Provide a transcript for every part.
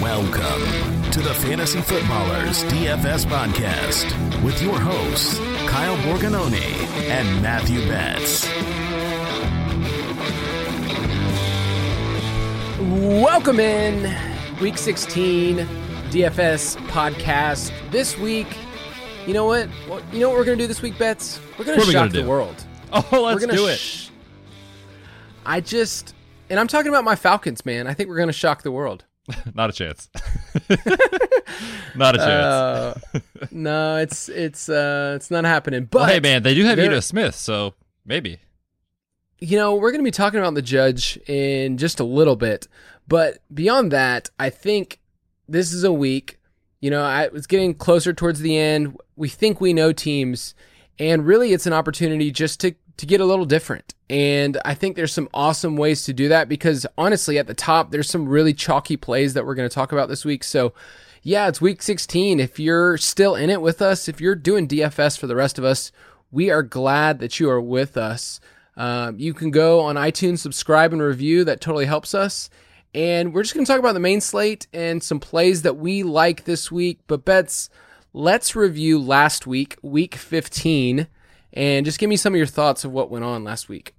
Welcome to the Fantasy Footballers DFS Podcast with your hosts, Kyle Borgognoni and Matthew Betz. Welcome in, week 16 DFS podcast. This week, you know what? Well, you know what we're going to do this week, Betz? We're gonna shock gonna the do? world. Oh, We're let's gonna do it. sh- I just, and I'm talking about my Falcons, man. I think we're going to shock the world. Not a chance. Not a chance. Uh, no, it's it's uh it's not happening. But well, hey, man, they do have Ito Smith, so maybe. you know, we're going to be talking about the judge in just a little bit. But beyond that, I think this is a week. You know, I was getting closer towards the end. We think we know teams, and really it's an opportunity just to, to get a little different. And I think there's some awesome ways to do that because honestly, at the top, there's some really chalky plays that we're going to talk about this week. So, yeah, it's week 16. If you're still in it with us, if you're doing DFS for the rest of us, we are glad that you are with us. Um, you can go on iTunes, subscribe, and review. That totally helps us. And we're just going to talk about the main slate and some plays that we like this week. But, Betz, let's review last week, week 15, and just give me some of your thoughts of what went on last week.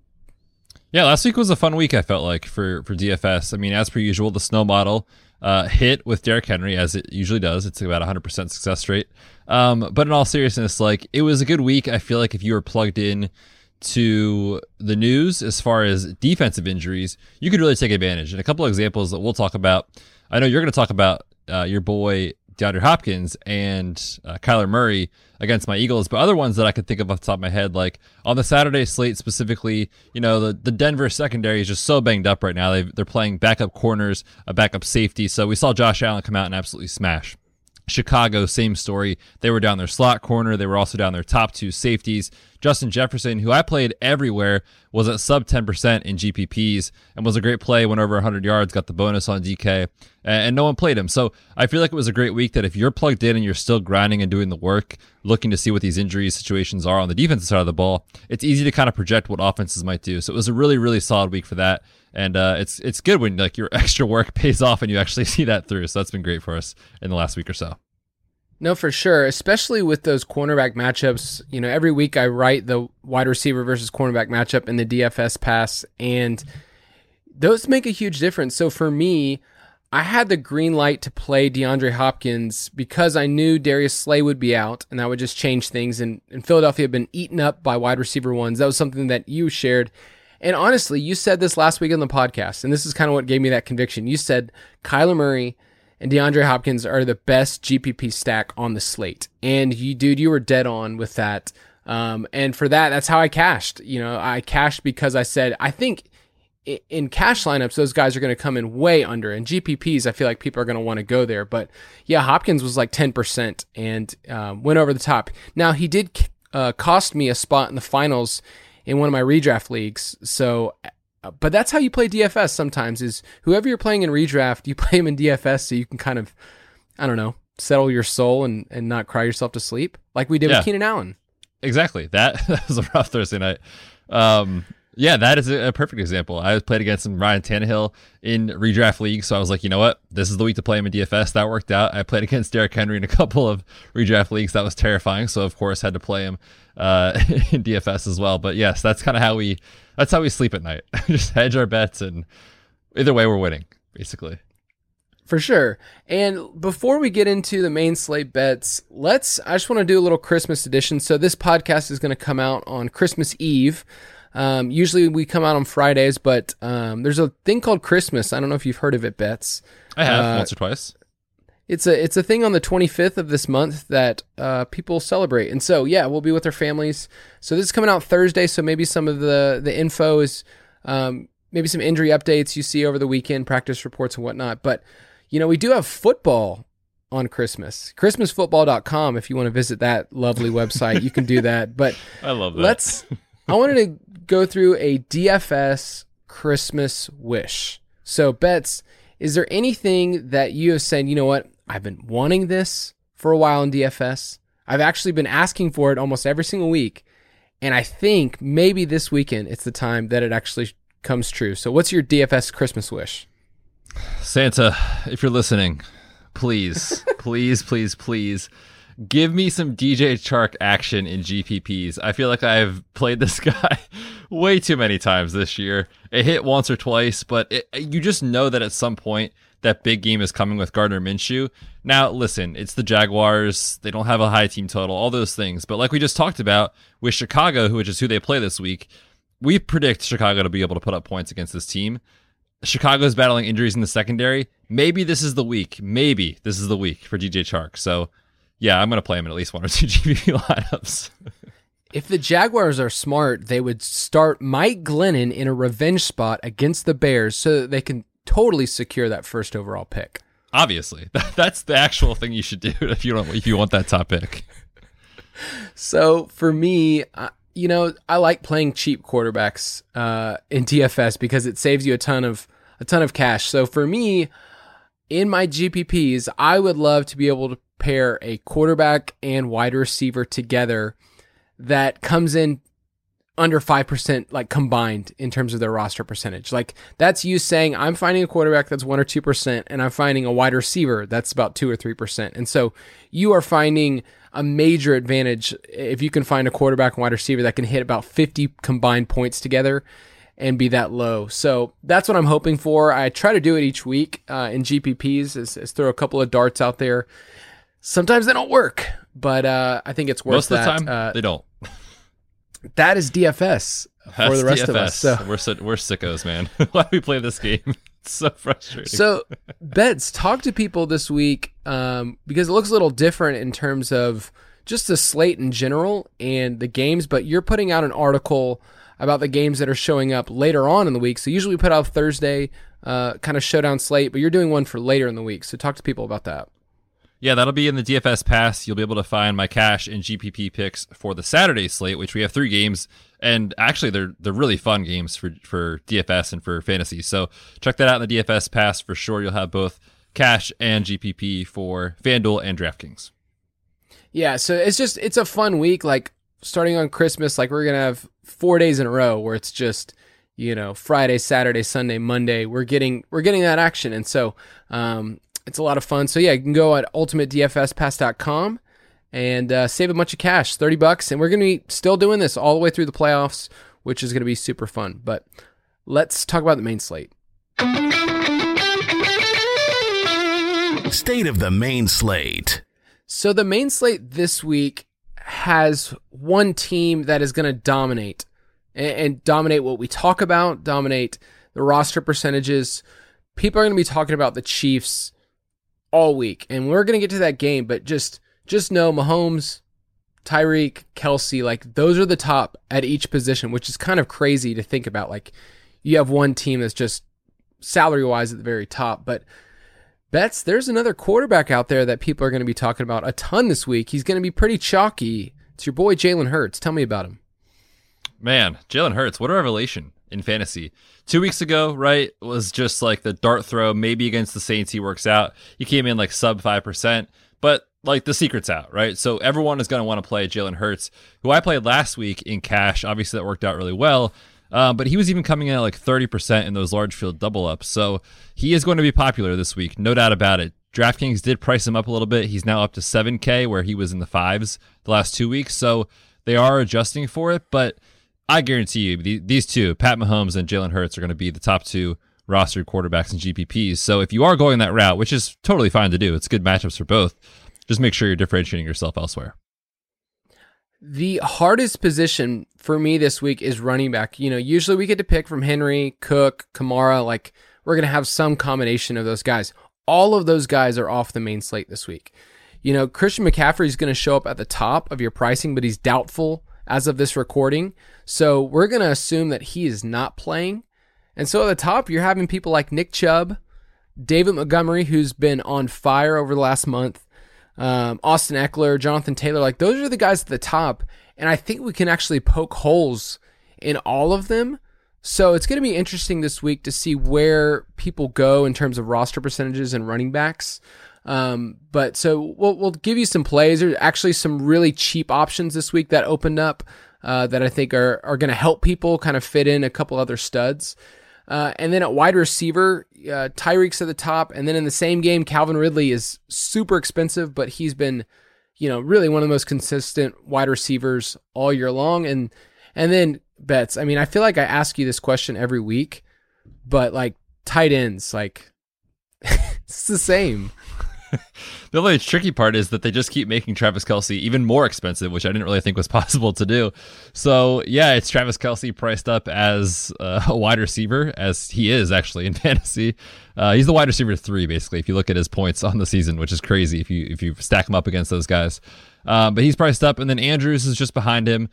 Yeah, last week was a fun week. I felt like for for DFS. I mean, as per usual, the snow model uh, hit with Derrick Henry as it usually does. It's about 100 percent success rate. Um, but in all seriousness, like it was a good week. I feel like if you were plugged in to the news as far as defensive injuries, you could really take advantage. And a couple of examples that we'll talk about. I know you're going to talk about uh, your boy DeAndre Hopkins and uh, Kyler Murray against my Eagles, but other ones that I could think of off the top of my head, like on the Saturday slate specifically, you know, the, the Denver secondary is just so banged up right now. they they're playing backup corners, a backup safety. So we saw Josh Allen come out and absolutely smash. Chicago, same story. They were down their slot corner. They were also down their top two safeties. Justin Jefferson, who I played everywhere, was at sub 10% in GPPs and was a great play, went over 100 yards, got the bonus on DK, and, no one played him. So I feel like it was a great week that if you're plugged in and you're still grinding and doing the work, looking to see what these injury situations are on the defensive side of the ball, it's easy to kind of project what offenses might do. So it was a really, really solid week for that. And uh, it's it's good when like your extra work pays off and you actually see that through. So that's been great for us in the last week or so. No, for sure, especially with those cornerback matchups. You know, every week I write the wide receiver versus cornerback matchup in the DFS pass, and those make a huge difference. So for me, I had the green light to play DeAndre Hopkins because I knew Darius Slay would be out, and that would just change things. And, and Philadelphia had been eaten up by wide receiver ones. That was something that you shared. And honestly, you said this last week on the podcast, and this is kind of what gave me that conviction. You said Kyler Murray and DeAndre Hopkins are the best GPP stack on the slate. And you, dude, you were dead on with that. Um, and for that, that's how I cashed. You know, I cashed because I said, I think in cash lineups, those guys are going to come in way under. And GPPs, I feel like people are going to want to go there. But yeah, Hopkins was like 10% and um, went over the top. Now, he did uh, cost me a spot in the finals in one of my redraft leagues. So, but that's how you play DFS sometimes is whoever you're playing in redraft, you play them in DFS so you can kind of, I don't know, settle your soul and, and not cry yourself to sleep like we did Yeah. with Keenan Allen. Exactly. That, that was a rough Thursday night. Um, yeah, that is a, perfect example. I played against Ryan Tannehill in redraft league, so I was like, you know what, this is the week to play him in DFS. That worked out. I played against Derrick Henry in a couple of redraft leagues. That was terrifying. So of course had to play him uh, in DFS as well. But yes, that's kind of how we that's how we sleep at night. Just hedge our bets, and either way, we're winning basically. For sure. And before we get into the main slate Betz, let's, I just want to do a little Christmas edition. So this podcast is going to come out on Christmas Eve. Um, usually we come out on Fridays, but um, there's a thing called Christmas. I don't know if you've heard of it, Betz. I have Uh, once or twice. It's a it's a thing on the 25th of this month that uh, people celebrate, and so yeah, we'll be with our families. So this is coming out Thursday, so maybe some of the the info is um, maybe some injury updates you see over the weekend, practice reports and whatnot. But you know, we do have football on Christmas. ChristmasFootball.com. If you want to visit that lovely website, you can do that. But I love that. let's. I wanted to go through a DFS Christmas wish. So, Betz, is there anything that you have said, you know what, I've been wanting this for a while in DFS. I've actually been asking for it almost every single week. And I think maybe this weekend it's the time that it actually comes true. So, what's your DFS Christmas wish? Santa, if you're listening, please, please, please, please give me some DJ Chark action in GPPs. I feel like I've played this guy way too many times this year. It hit once or twice, but it, you just know that at some point that big game is coming with Gardner Minshew. Now, listen, it's the Jaguars. They don't have a high team total, all those things. But like we just talked about with Chicago, which is who they play this week, we predict Chicago to be able to put up points against this team. Chicago's battling injuries in the secondary. Maybe this is the week. Maybe this is the week for DJ Chark. So, yeah, I'm going to play him in at least one or two GPP lineups. if the Jaguars are smart, they would start Mike Glennon in a revenge spot against the Bears so that they can totally secure that first overall pick. Obviously, that's the actual thing you should do if you don't if you want that top pick. So for me, you know, I like playing cheap quarterbacks uh, in DFS because it saves you a ton of a ton of cash. So for me, in my GPPs, I would love to be able to pair a quarterback and wide receiver together that comes in under 5% like combined in terms of their roster percentage. Like that's you saying I'm finding a quarterback that's 1 or 2% and I'm finding a wide receiver that's about 2 or 3%. And so you are finding a major advantage if you can find a quarterback and wide receiver that can hit about 50 combined points together and be that low. So that's what I'm hoping for. I try to do it each week uh, in GPPs is, is, throw a couple of darts out there. Sometimes they don't work, but uh, I think it's worth Most of the time, uh, they don't that is DFS That's for the rest DFS. of us. So we're we're sickos, man. Why do we play this game? It's so frustrating. So, Betz, talk to people this week um, because it looks a little different in terms of just the slate in general and the games, but you're putting out an article about the games that are showing up later on in the week. So, usually we put out Thursday uh, kind of showdown slate, but you're doing one for later in the week. So, talk to people about that. Yeah, that'll be in the DFS pass. You'll be able to find my cash and GPP picks for the Saturday slate, which we have three games, and actually they're they're really fun games for for DFS and for fantasy. So check that out in the DFS pass for sure. You'll have both cash and GPP for FanDuel and DraftKings. Yeah, so it's just it's a fun week. Like starting on Christmas, like we're gonna have four days in a row where it's just you know Friday, Saturday, Sunday, Monday. We're getting we're getting that action, and so um, it's a lot of fun. So yeah, you can go at ultimatedfspass.com and uh, save a bunch of cash, 30 bucks. And we're going to be still doing this all the way through the playoffs, which is going to be super fun. But let's talk about the main slate. State of the main slate. So the main slate this week has one team that is going to dominate and, and dominate what we talk about, dominate the roster percentages. People are going to be talking about the Chiefs all week, and we're going to get to that game. But just just know Mahomes, Tyreek, Kelce, like those are the top at each position, which is kind of crazy to think about. Like you have one team that's just salary wise at the very top, but Betz there's another quarterback out there that people are going to be talking about a ton this week. He's going to be pretty chalky. It's your boy Jalen Hurts. Tell me about him. Man, Jalen Hurts, what a revelation in fantasy. Two weeks ago, right, was just like the dart throw. Maybe against the Saints, he works out. He came in like sub 5%, but like the secret's out, right? So everyone is going to want to play Jalen Hurts, who I played last week in cash. Obviously, that worked out really well. Uh, but he was even coming in at like 30% in those large field double ups. So he is going to be popular this week, no doubt about it. DraftKings did price him up a little bit. He's now up to 7K, where he was in the fives the last two weeks. So they are adjusting for it. But I guarantee you, these two, Pat Mahomes and Jalen Hurts, are going to be the top two rostered quarterbacks in GPPs. So if you are going that route, which is totally fine to do, it's good matchups for both. Just make sure you're differentiating yourself elsewhere. The hardest position for me this week is running back. You know, usually we get to pick from Henry, Cook, Kamara. Like we're going to have some combination of those guys. All of those guys are off the main slate this week. You know, Christian McCaffrey is going to show up at the top of your pricing, but he's doubtful as of this recording. So we're going to assume that he is not playing. And so at the top, you're having people like Nick Chubb, David Montgomery, who's been on fire over the last month, um, Austin Ekeler, Jonathan Taylor. Like those are the guys at the top. And I think we can actually poke holes in all of them. So it's going to be interesting this week to see where people go in terms of roster percentages and running backs. Um, but so we'll we'll give you some plays. There's actually some really cheap options this week that opened up uh, that I think are are going to help people kind of fit in a couple other studs. Uh, and then at wide receiver, uh, Tyreek's at the top. And then in the same game, Calvin Ridley is super expensive, but he's been, you know, really one of the most consistent wide receivers all year long. And and then Betz. I mean, I feel like I ask you this question every week, but like tight ends, like it's the same. the only tricky part is that they just keep making Travis Kelce even more expensive, which I didn't really think was possible to do. So yeah, it's Travis Kelce priced up as uh, a wide receiver, as he is actually in fantasy. Uh, he's the wide receiver three, basically, if you look at his points on the season, which is crazy if you if you stack him up against those guys. Uh, but he's priced up, and then Andrews is just behind him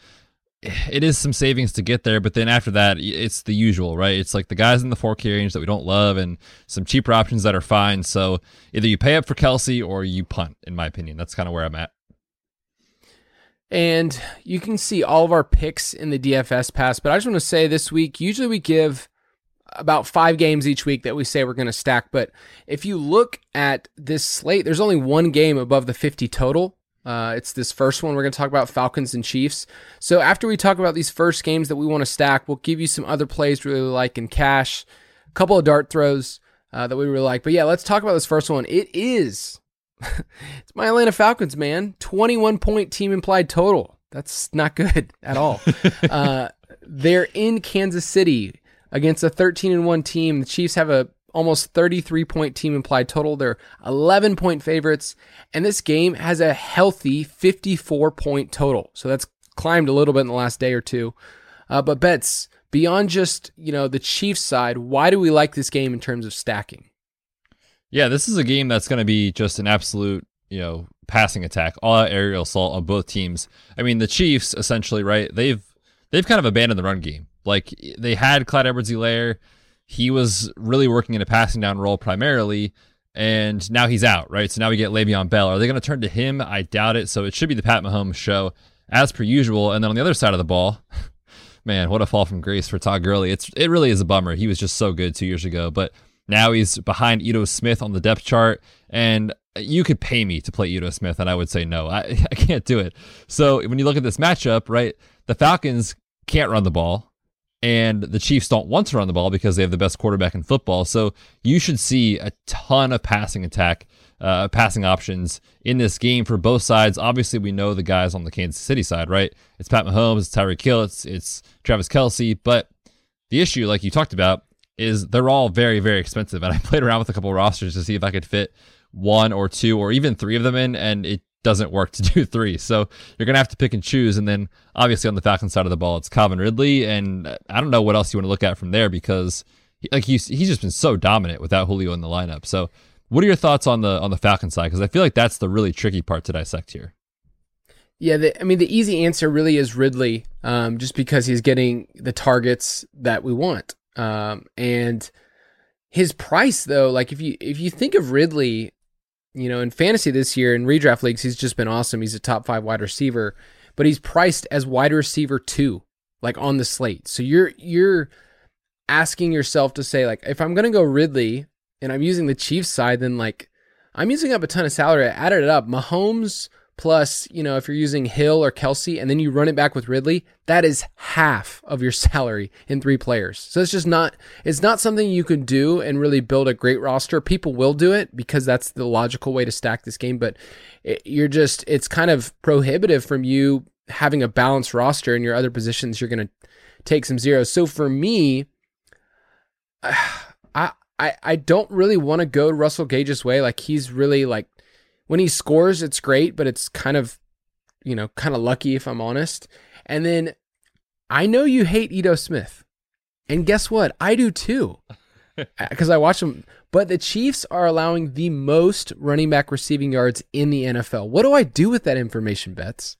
it is some savings to get there, but then after that, it's the usual, right? It's like the guys in the 4K range that we don't love and some cheaper options that are fine. So either you pay up for Kelce or you punt, in my opinion. That's kind of where I'm at. And you can see all of our picks in the DFS pass, but I just want to say this week, usually we give about five games each week that we say we're going to stack. But if you look at this slate, there's only one game above the 50 total. Uh, it's this first one we're going to talk about Falcons and Chiefs. So after we talk about these first games that we want to stack, we'll give you some other plays we really like in cash, a couple of dart throws uh, that we really like. But yeah, let's talk about this first one. It is it's my Atlanta Falcons, man. 21 point team implied total. That's not good at all. uh, they're in Kansas City against a 13 and 1 team. The Chiefs have a almost 33 point team implied total. They're 11 point favorites, and this game has a healthy 54 point total. So that's climbed a little bit in the last day or two. Uh, but Betz beyond just you know the Chiefs side, why do we like this game in terms of stacking? Yeah, this is a game that's going to be just an absolute you know passing attack, all aerial assault on both teams. I mean, the Chiefs essentially, right? They've they've kind of abandoned the run game. Like they had Clyde Edwards-Helaire he was really working in a passing down role primarily, and now he's out, right? So now we get Le'Veon Bell. Are they going to turn to him? I doubt it. So it should be the Pat Mahomes show as per usual. And then on the other side of the ball, man, what a fall from grace for Todd Gurley. It's it really is a bummer. He was just so good two years ago, but now he's behind Ito Smith on the depth chart, and you could pay me to play Ito Smith, and I would say no. I, I can't do it. So when you look at this matchup, right, the Falcons can't run the ball and the Chiefs don't want to run the ball because they have the best quarterback in football. So you should see a ton of passing attack, uh, passing options in this game for both sides. Obviously, we know the guys on the Kansas City side, right? It's Pat Mahomes, it's Tyreek Hill, it's, it's Travis Kelce. But the issue, like you talked about, is they're all very, very expensive. And I played around with a couple rosters to see if I could fit one or two or even three of them in, and it doesn't work to do three. So you're going to have to pick and choose. And then obviously on the Falcons side of the ball, it's Calvin Ridley. And I don't know what else you want to look at from there because like he's, he's just been so dominant without Julio in the lineup. So what are your thoughts on the, on the Falcon side? Cause I feel like that's the really tricky part to dissect here. Yeah, the, I mean, the easy answer really is Ridley, um, just because he's getting the targets that we want. Um, and his price, though, like if you if you think of Ridley you know, in fantasy this year in redraft leagues, he's just been awesome. He's a top five wide receiver, but he's priced as wide receiver two, like on the slate. So you're you're asking yourself to say, like, if I'm gonna go Ridley and I'm using the Chiefs side, then like I'm using up a ton of salary. I added it up. Mahomes plus, you know, if you're using Hill or Kelce and then you run it back with Ridley, that is half of your salary in three players. So it's just not it's not something you can do and really build a great roster. People will do it because that's the logical way to stack this game, but it, you're just it's kind of prohibitive from you having a balanced roster in your other positions. You're going to take some zeros. So for me, I I I don't really want to go Russell Gage's way. Like he's really like when he scores, it's great, but it's kind of, you know, kind of lucky if I'm honest. And then I know you hate Ito Smith. And guess what? I do too. Uh, because I watch him. But the Chiefs are allowing the most running back receiving yards in the NFL. What do I do with that information, Betz?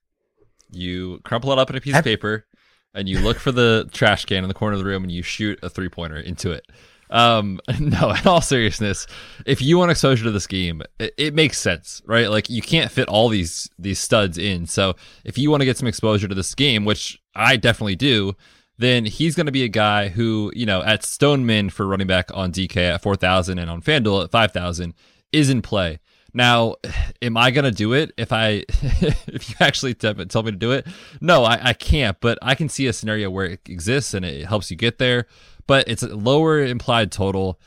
You crumple it up in a piece of paper and you look for the trash can in the corner of the room and you shoot a three pointer into it. Um, no, in all seriousness, if you want exposure to this game, it, it, makes sense, right? Like you can't fit all these these studs in. So if you want to get some exposure to this game, which I definitely do, then he's going to be a guy who, you know, at Stoneman for running back on DK at 4,000 and on FanDuel at 5,000 is in play. Now, am I gonna do it if I if you actually tell me to do it? No, I, I can't. But I can see a scenario where it exists and it helps you get there. But it's a lower implied total.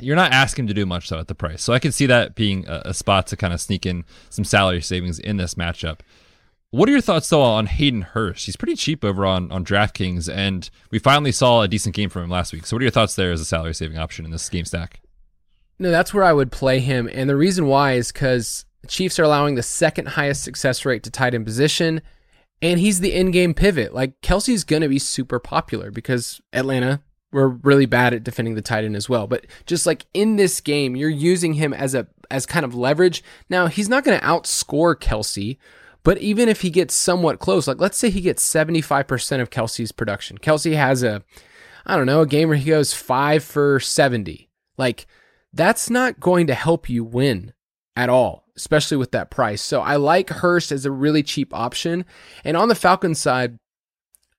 You're not asking to do much though at the price, so I can see that being a, a spot to kind of sneak in some salary savings in this matchup. What are your thoughts though on Hayden Hurst? He's pretty cheap over on on DraftKings, and we finally saw a decent game from him last week. So, what are your thoughts there as a salary saving option in this game stack? No, that's where I would play him. And the reason why is because Chiefs are allowing the second highest success rate to tight end position. And he's the in game pivot. Like Kelce's going to be super popular because Atlanta, we're really bad at defending the tight end as well. But just like in this game, you're using him as a as kind of leverage. Now, he's not going to outscore Kelce, but even if he gets somewhat close, like let's say he gets 75% of Kelce's production. Kelce has a, I don't know, a game where he goes five for 70. Like that's not going to help you win at all, especially with that price. So I like Hurst as a really cheap option. And on the Falcons side,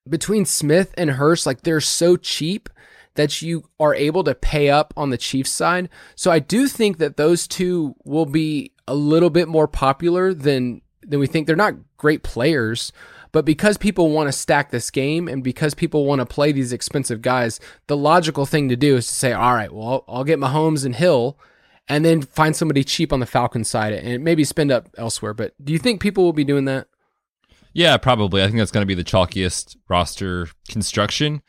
between Smith and Hurst, like they're so cheap that you are able to pay up on the Chiefs side. So I do think that those two will be a little bit more popular than than we think. They're not great players, but because people want to stack this game and because people want to play these expensive guys, the logical thing to do is to say, all right, well, I'll, get Mahomes and Hill and then find somebody cheap on the Falcon side and maybe spend up elsewhere. But do you think people will be doing that? Yeah, probably. I think that's going to be the chalkiest roster construction.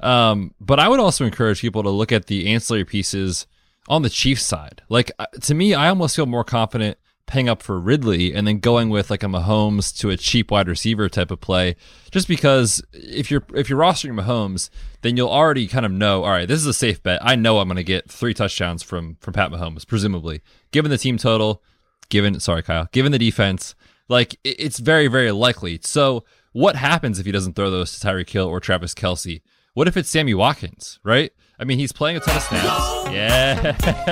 Um, but I would also encourage people to look at the ancillary pieces on the Chiefs side. Like uh, to me, I almost feel more confident paying up for Ridley and then going with like a Mahomes to a cheap wide receiver type of play. Just because if you're if you're rostering Mahomes, then you'll already kind of know, all right, this is a safe bet. I know I'm going to get three touchdowns from from Pat Mahomes, presumably, given the team total, given sorry Kyle, given the defense, like it's very very likely. So what happens if he doesn't throw those to Tyreek Hill or Travis Kelce? What if it's Sammy Watkins, right? I mean, he's playing a ton of snaps. Yes,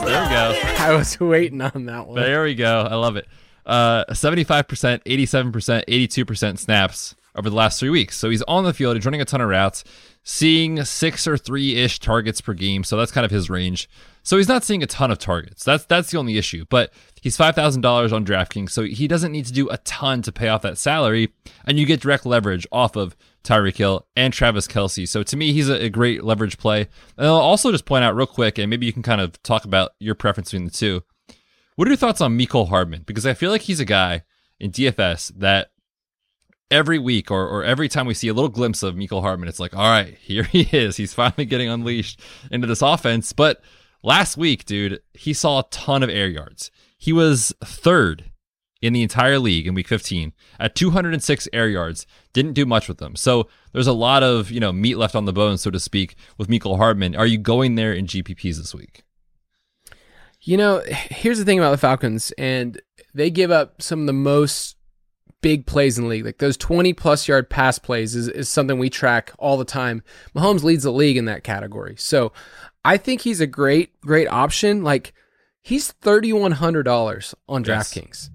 there we go. I was waiting on that one. There we go. I love it. Uh, 75%, 87%, 82% snaps over the last three weeks. So he's on the field, he's running a ton of routes, seeing six or three ish targets per game. So that's kind of his range. So he's not seeing a ton of targets. That's that's the only issue. But he's five thousand dollars on DraftKings, so he doesn't need to do a ton to pay off that salary, and you get direct leverage off of Tyreek Hill and Travis Kelce. So to me, he's a, a, great leverage play. And I'll also just point out real quick, and maybe you can kind of talk about your preference between the two. What are your thoughts on Mecole Hardman? Because I feel like he's a guy in DFS that every week or, or every time we see a little glimpse of Mecole Hardman, it's like, all right, here he is. He's finally getting unleashed into this offense. But last week, dude, he saw a ton of air yards. He was third in the entire league in week 15 at 206 air yards. Didn't do much with them. So there's a lot of, you know, meat left on the bone, so to speak, with Mecole Hardman. Are you going there in GPPs this week? You know, here's the thing about the Falcons, and they give up some of the most big plays in the league. Like those 20 plus yard pass plays is, is something we track all the time. Mahomes leads the league in that category. So I think he's a great, great option. Like he's $3,100 on DraftKings. Yes.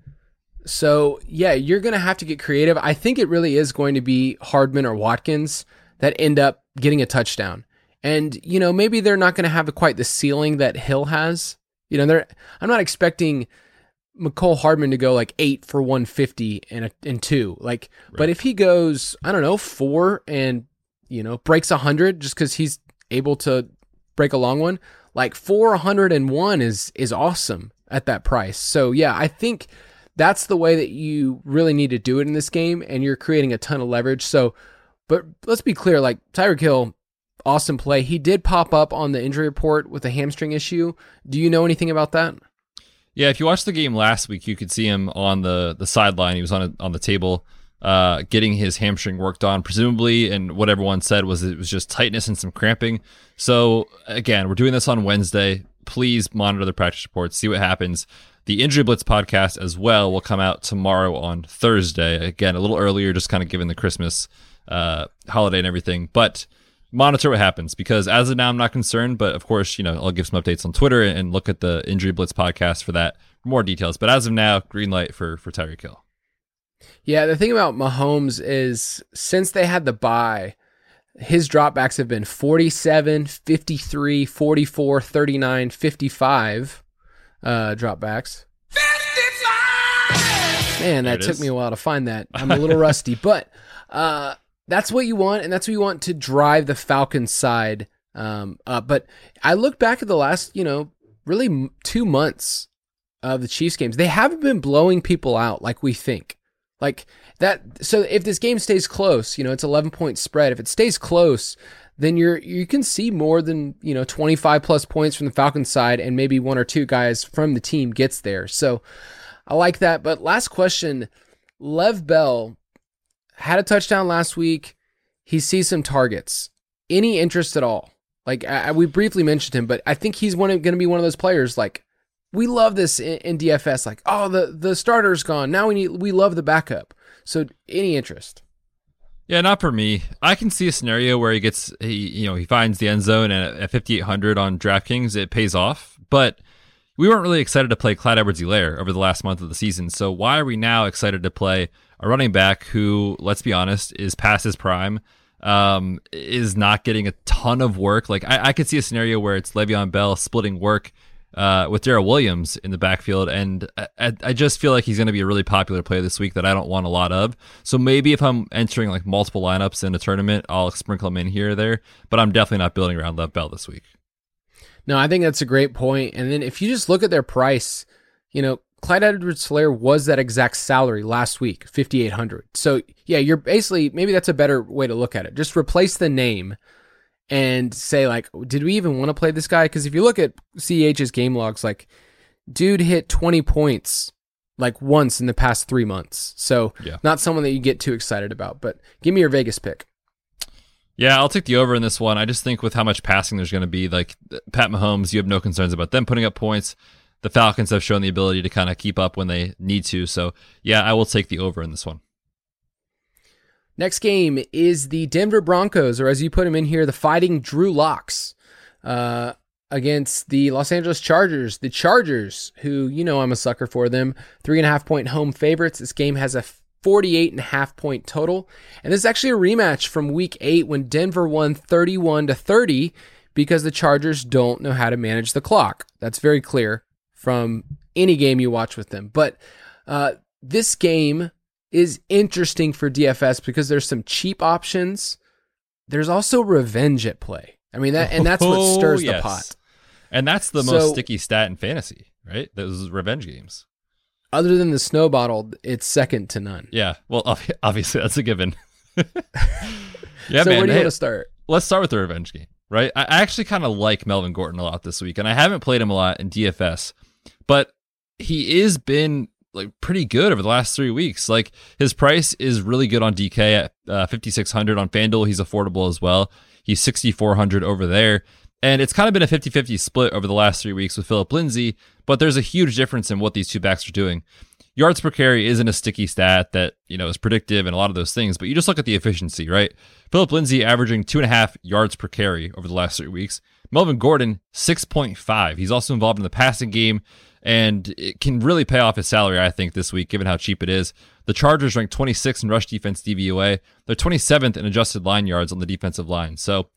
So yeah, you're going to have to get creative. I think it really is going to be Hardman or Watkins that end up getting a touchdown. And, you know, maybe they're not going to have quite the ceiling that Hill has. You know, they're, I'm not expecting Mecole Hardman to go like eight for 150 and a, and two. Like, right. but if he goes, I don't know, four and you know breaks a hundred just because he's able to break a long one, like four hundred and one is is awesome at that price. So yeah, I think that's the way that you really need to do it in this game, and you're creating a ton of leverage. So, but let's be clear, like Tyreek Hill, awesome play. He did pop up on the injury report with a hamstring issue. Do you know anything about that? Yeah, if you watched the game last week, you could see him on the the sideline. He was on a, on the table, uh, getting his hamstring worked on, presumably. And what everyone said was it was just tightness and some cramping. So again, we're doing this on Wednesday. Please monitor the practice reports, see what happens. The Injury Blitz podcast as well will come out tomorrow on Thursday. Again, a little earlier, just kind of given the Christmas uh, holiday and everything. But monitor what happens because as of now, I'm not concerned. But of course, you know, I'll give some updates on Twitter and look at the Injury Blitz podcast for that for more details. But as of now, green light for for Tyreek Hill. Yeah, the thing about Mahomes is since they had the bye, his dropbacks have been 47, 53, 44, 39, 55 uh, dropbacks. Man, that took is. me a while to find that. I'm a little rusty, but uh, that's what you want, and that's what you want to drive the Falcons side um, up. But I look back at the last, you know, really two months of the Chiefs games. They haven't been blowing people out like we think. Like that. So if this game stays close, you know, it's 11 point spread. If it stays close, then you're you can see more than you know 25 plus points from the Falcons side, and maybe one or two guys from the team gets there. So I like that. But last question, Lev Bell had a touchdown last week. He sees some targets. Any interest at all? Like I, we briefly mentioned him, but I think he's one going to be one of those players. Like we love this in, in DFS. Like oh the the starter's gone. Now we need we love the backup. So any interest? Yeah, not for me. I can see a scenario where he gets he you know he finds the end zone and at 5800 on DraftKings it pays off, but we weren't really excited to play Clyde Edwards-Helaire over the last month of the season. So why are we now excited to play a running back who, let's be honest, is past his prime, um, is not getting a ton of work? Like I, I could see a scenario where it's Le'Veon Bell splitting work uh, with Darrel Williams in the backfield, and I, I- I just feel like he's going to be a really popular player this week that I don't want a lot of. So maybe if I'm entering like multiple lineups in a tournament, I'll sprinkle him in here or there. But I'm definitely not building around Lev Bell this week. No, I think that's a great point. And then if you just look at their price, you know, Clyde Edwards-Helaire was that exact salary last week, 5800. So, yeah, you're basically maybe that's a better way to look at it. Just replace the name and say like, did we even want to play this guy? Cuz if you look at CEH's game logs like dude hit 20 points like once in the past 3 months. So, Yeah. not someone that you get too excited about. But give me your Vegas pick. Yeah, I'll take the over in this one. I just think with how much passing there's going to be, like Pat Mahomes, you have no concerns about them putting up points. The Falcons have shown the ability to kind of keep up when they need to. So, yeah, I will take the over in this one. Next game is the Denver Broncos, or as you put them in here, the Fighting Drew Locks, uh, against the Los Angeles Chargers. The Chargers, who you know I'm a sucker for them, three and a half point home favorites. This game has a 48 and a half point total, and this is actually a rematch from Week Eight when Denver won 31 to 30 because the Chargers don't know how to manage the clock. That's very clear from any game you watch with them. But uh, this game is interesting for DFS because there's some cheap options. There's also revenge at play. I mean that, and that's what Oh, stirs the pot. And that's the So- most sticky stat in fantasy, right? Those revenge games. Other than the snow model, it's second to none. Yeah. Well, obviously that's a given. yeah, so man. where do you Hey, want to start? let's start with the revenge game, right? I I actually kind of like Melvin Gordon a lot this week, and I haven't played him a lot in DFS, but he is been like pretty good over the last three weeks. Like his price is really good on DK at uh, 5600 on FanDuel. He's affordable as well. He's 6400 over there. And it's kind of been a 50 50 split over the last three weeks with Phillip Lindsay, but there's a huge difference in what these two backs are doing. Yards per carry isn't a sticky stat that, you know, is predictive and a lot of those things, but you just look at the efficiency, right? Phillip Lindsay averaging two and a half yards per carry over the last three weeks. Melvin Gordon, 6.5. He's also involved in the passing game and it can really pay off his salary, I think, this week, given how cheap it is. The Chargers rank 26 in rush defense DVOA. They're 27th in adjusted line yards on the defensive line. So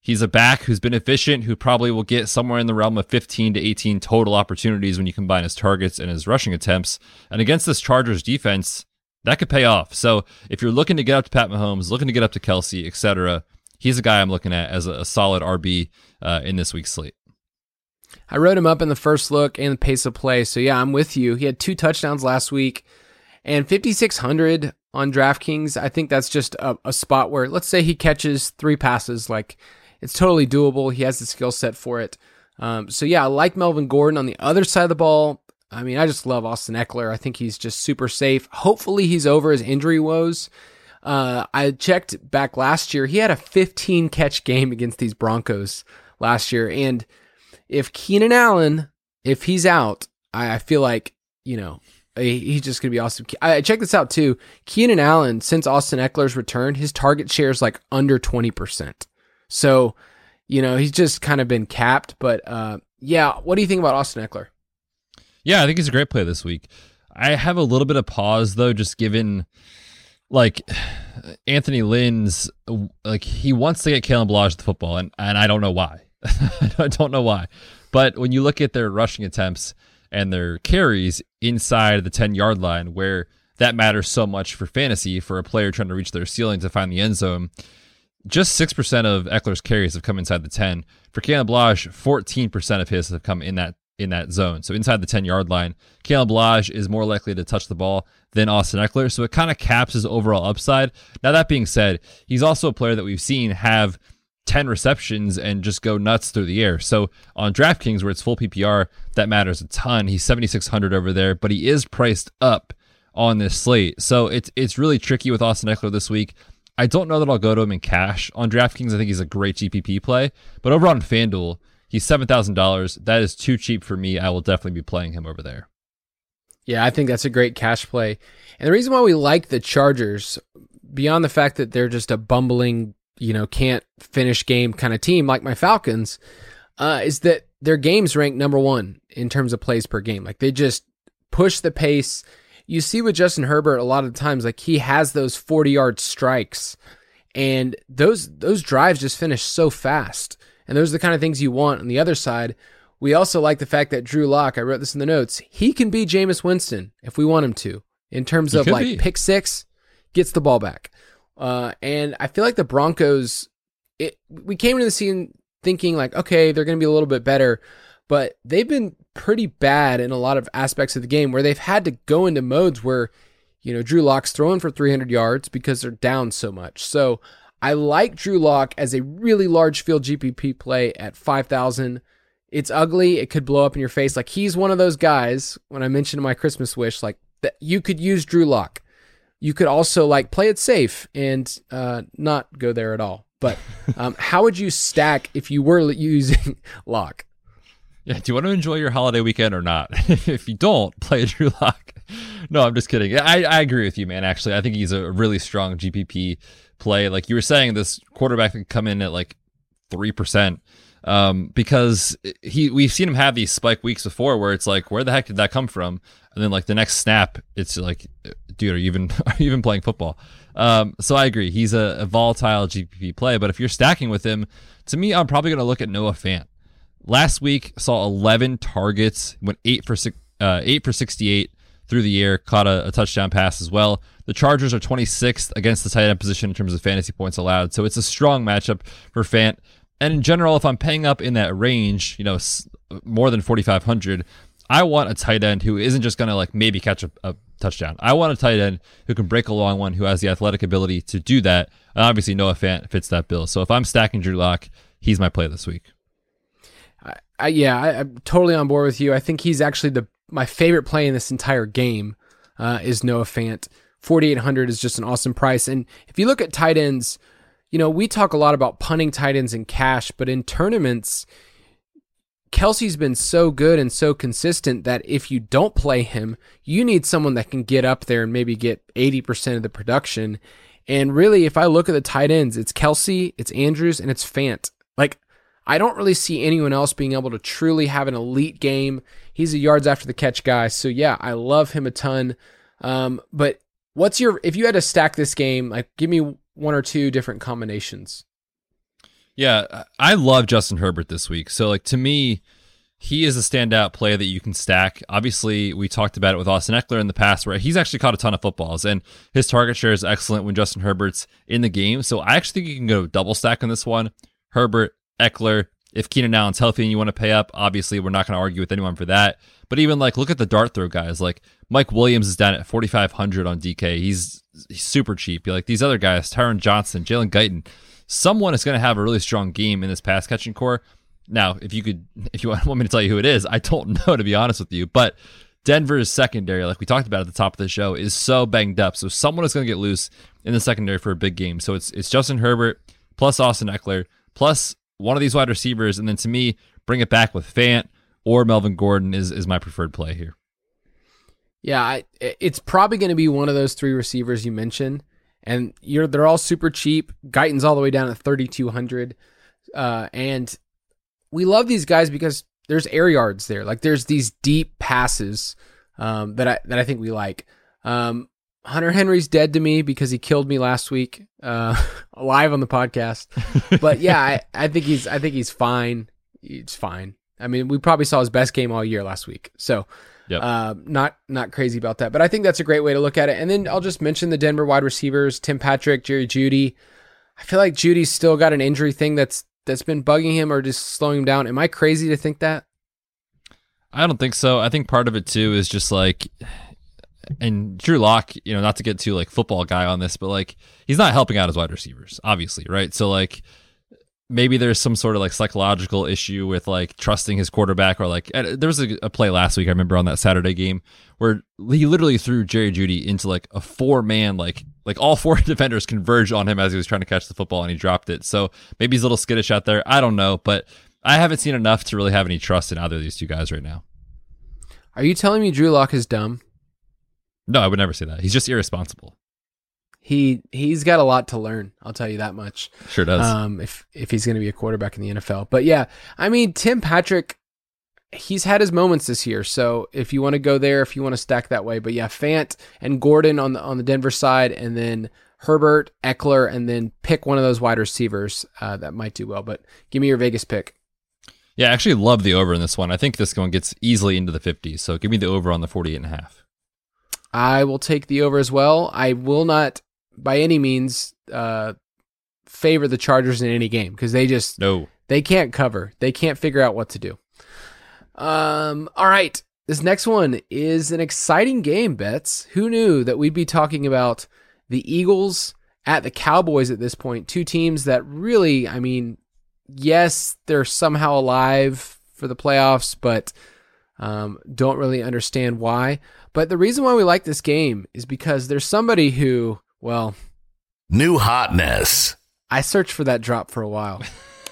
he's a back who's been efficient, who probably will get somewhere in the realm of 15 to 18 total opportunities when you combine his targets and his rushing attempts. And against this Chargers defense, that could pay off. So if you're looking to get up to Pat Mahomes, looking to get up to Kelce, etc., he's a guy I'm looking at as a, a solid RB uh, in this week's slate. I wrote him up in the first look and the pace of play. So yeah, I'm with you. He had two touchdowns last week and 5600 on DraftKings. I think that's just a, a spot where let's say he catches three passes, like it's totally doable. He has the skill set for it. Um, so yeah, I like Melvin Gordon on the other side of the ball. I mean, I just love Austin Ekeler. I think he's just super safe. Hopefully, he's over his injury woes. Uh, I checked back last year. He had a 15 catch game against these Broncos last year, and if Keenan Allen, if he's out, I, I feel like you know he's just gonna be awesome. I I this out too. Keenan Allen, since Austin Ekeler's return, his target share is like under 20 percent. So, you know, he's just kind of been capped. But uh, yeah, what do you think about Austin Ekeler? Yeah, I think he's a great play this week. I have a little bit of pause though, just given like Anthony Lynn's like he wants to get Kalen Ballage the football, and and I don't know why. I don't know why, but when you look at their rushing attempts and their carries inside the ten yard line, where that matters so much for fantasy for a player trying to reach their ceiling to find the end zone. Just 6% of Ekeler's carries have come inside the 10. For Kalen Ballage, 14% of his have come in that in that zone. So inside the 10 yard line, Kalen Ballage is more likely to touch the ball than Austin Ekeler. So it kind of caps his overall upside. Now, that being said, he's also a player that we've seen have 10 receptions and just go nuts through the air. So on DraftKings, where it's full PPR, that matters a ton. He's 7,600 over there, but he is priced up on this slate. So it's, it's really tricky with Austin Ekeler this week. I don't know that I'll go to him in cash on DraftKings. I think he's a great GPP play, but over on FanDuel, he's seven thousand dollars. That is too cheap for me. I will definitely be playing him over there. Yeah, I think that's a great cash play. And the reason why we like the Chargers, beyond the fact that they're just a bumbling, you know, can't finish game kind of team like my Falcons, uh, is that their games rank number one in terms of plays per game. Like they just push the pace you see with Justin Herbert a lot of times, like he has those 40 yard strikes and those, those drives just finish so fast. And those are the kind of things you want on the other side. We also like the fact that Drew Lock, I wrote this in the notes, he can be Jameis Winston if we want him to, in terms of like be. pick six, gets the ball back. Uh, and I feel like the Broncos, it, we came into the season thinking like, okay, they're going to be a little bit better, but they've been pretty bad in a lot of aspects of the game where they've had to go into modes where, you know, Drew Lock's throwing for 300 yards because they're down so much. So I like Drew Lock as a really large field GPP play at 5,000. It's ugly. It could blow up in your face. Like he's one of those guys when I mentioned my Christmas wish, like that you could use Drew Lock. You could also like play it safe and uh, not go there at all. But um, how would you stack if you were using Lock? Yeah, do you want to enjoy your holiday weekend or not? if you don't, play Drew Lock. No, I'm just kidding. I, I agree with you, man. Actually, I think he's a really strong GPP play. Like you were saying, this quarterback could come in at like three percent um, because he we've seen him have these spike weeks before where it's like, where the heck did that come from? And then like the next snap, it's like, dude, are you even are you even playing football? Um, so I agree, he's a, a volatile GPP play. But if you're stacking with him, to me, I'm probably to look at Noah Fant. Last week saw 11 targets, went eight for uh, eight for 68 through the air, caught a, a, touchdown pass as well. The Chargers are 26th against the tight end position in terms of fantasy points allowed, so it's a strong matchup for Fant. And in general, if I'm paying up in that range, you know, more than 4,500, I want a tight end who isn't just going to like maybe catch a, a, touchdown. I want a tight end who can break a long one, who has the athletic ability to do that. And obviously, Noah Fant fits that bill. So if I'm stacking Drew Lock, he's my play this week. I, yeah, I, am totally on board with you. I think he's actually the my favorite play in this entire game uh, is Noah Fant. 4,800 is just an awesome price. And if you look at tight ends, you know, we talk a lot about punting tight ends in cash, but in tournaments, Kelce's been so good and so consistent that if you don't play him, you need someone that can get up there and maybe get 80% of the production. And really, if I look at the tight ends, it's Kelce, it's Andrews, and it's Fant. Like, I don't really see anyone else being able to truly have an elite game. He's a yards after the catch guy. So yeah, I love him a ton. Um, but what's your, if you had to stack this game, like give me one or two different combinations. Yeah, I love Justin Herbert this week. So like to me, he is a standout play that you can stack. Obviously, we talked about it with Austin Ekeler in the past, where he's actually caught a ton of footballs, and his target share is excellent when Justin Herbert's in the game. So I actually think you can go double stack on this one. Herbert, Ekeler. If Keenan Allen's healthy and you want to pay up, obviously we're not going to argue with anyone for that. But even like look at the dart throw guys. Like Mike Williams is down at 4,500 on DK. He's, he's super cheap. You're like these other guys, Tyron Johnson, Jalen Guyton. Someone is going to have a really strong game in this pass catching core. Now, if you could, if you want me to tell you who it is, I don't know to be honest with you. But Denver's secondary, like we talked about at the top of the show, is so banged up. So someone is going to get loose in the secondary for a big game. So it's it's Justin Herbert plus Austin Ekeler plus one of these wide receivers, and then to me, bring it back with Fant or Melvin Gordon is is my preferred play here. Yeah, I, it's probably going to be one of those three receivers you mentioned, and you're they're all super cheap. Guyton's all the way down at thirty two hundred, uh, and we love these guys because there's air yards there. Like there's these deep passes um, that I that I think we like. Um, Hunter Henry's dead to me because he killed me last week, uh, live on the podcast. But yeah, I, I think he's I think he's fine. He's fine. I mean, we probably saw his best game all year last week. So Yep. Uh, not not crazy about that, but I think that's a great way to look at it. And then I'll just mention the Denver wide receivers: Tim Patrick, Jerry Jeudy. I feel like Jeudy's still got an injury thing that's that's been bugging him or just slowing him down. Am I crazy to think that? I don't think so. I think part of it too is just like, and Drew Lock, you know, not to get too like football guy on this, but like he's not helping out his wide receivers, obviously, right? So like maybe there's some sort of like psychological issue with like trusting his quarterback or like there was a, a, play last week I remember on that Saturday game where he literally threw Jerry Jeudy into like a four man like like all four defenders converged on him as he was trying to catch the football and he dropped it. So maybe he's a little skittish out there. I don't know, but I haven't seen enough to really have any trust in either of these two guys right now. Are you telling me Drew Lock is dumb? No, I would never say that. He's just irresponsible. He he's got a lot to learn. I'll tell you that much. Sure does. Um, if if he's going to be a quarterback in the NFL, but yeah, I mean Tim Patrick, he's had his moments this year. So if you want to go there, if you want to stack that way, but yeah, Fant and Gordon on the on the Denver side, and then Herbert, Ekeler, and then pick one of those wide receivers uh, that might do well. But give me your Vegas pick. Yeah, I actually love the over in this one. I think this one gets easily into the 50s. So give me the over on the 48 and a half. I will take the over as well. I will not by any means uh, favor the Chargers in any game because they just no they can't cover. They can't figure out what to do. Um. All right. This next one is an exciting game, Betz. Who knew that we'd be talking about the Eagles at the Cowboys at this point? Two teams that really, I mean, yes, they're somehow alive for the playoffs, but um, don't really understand why. But the reason why we like this game is because there's somebody who well, new hotness. I searched for that drop for a while,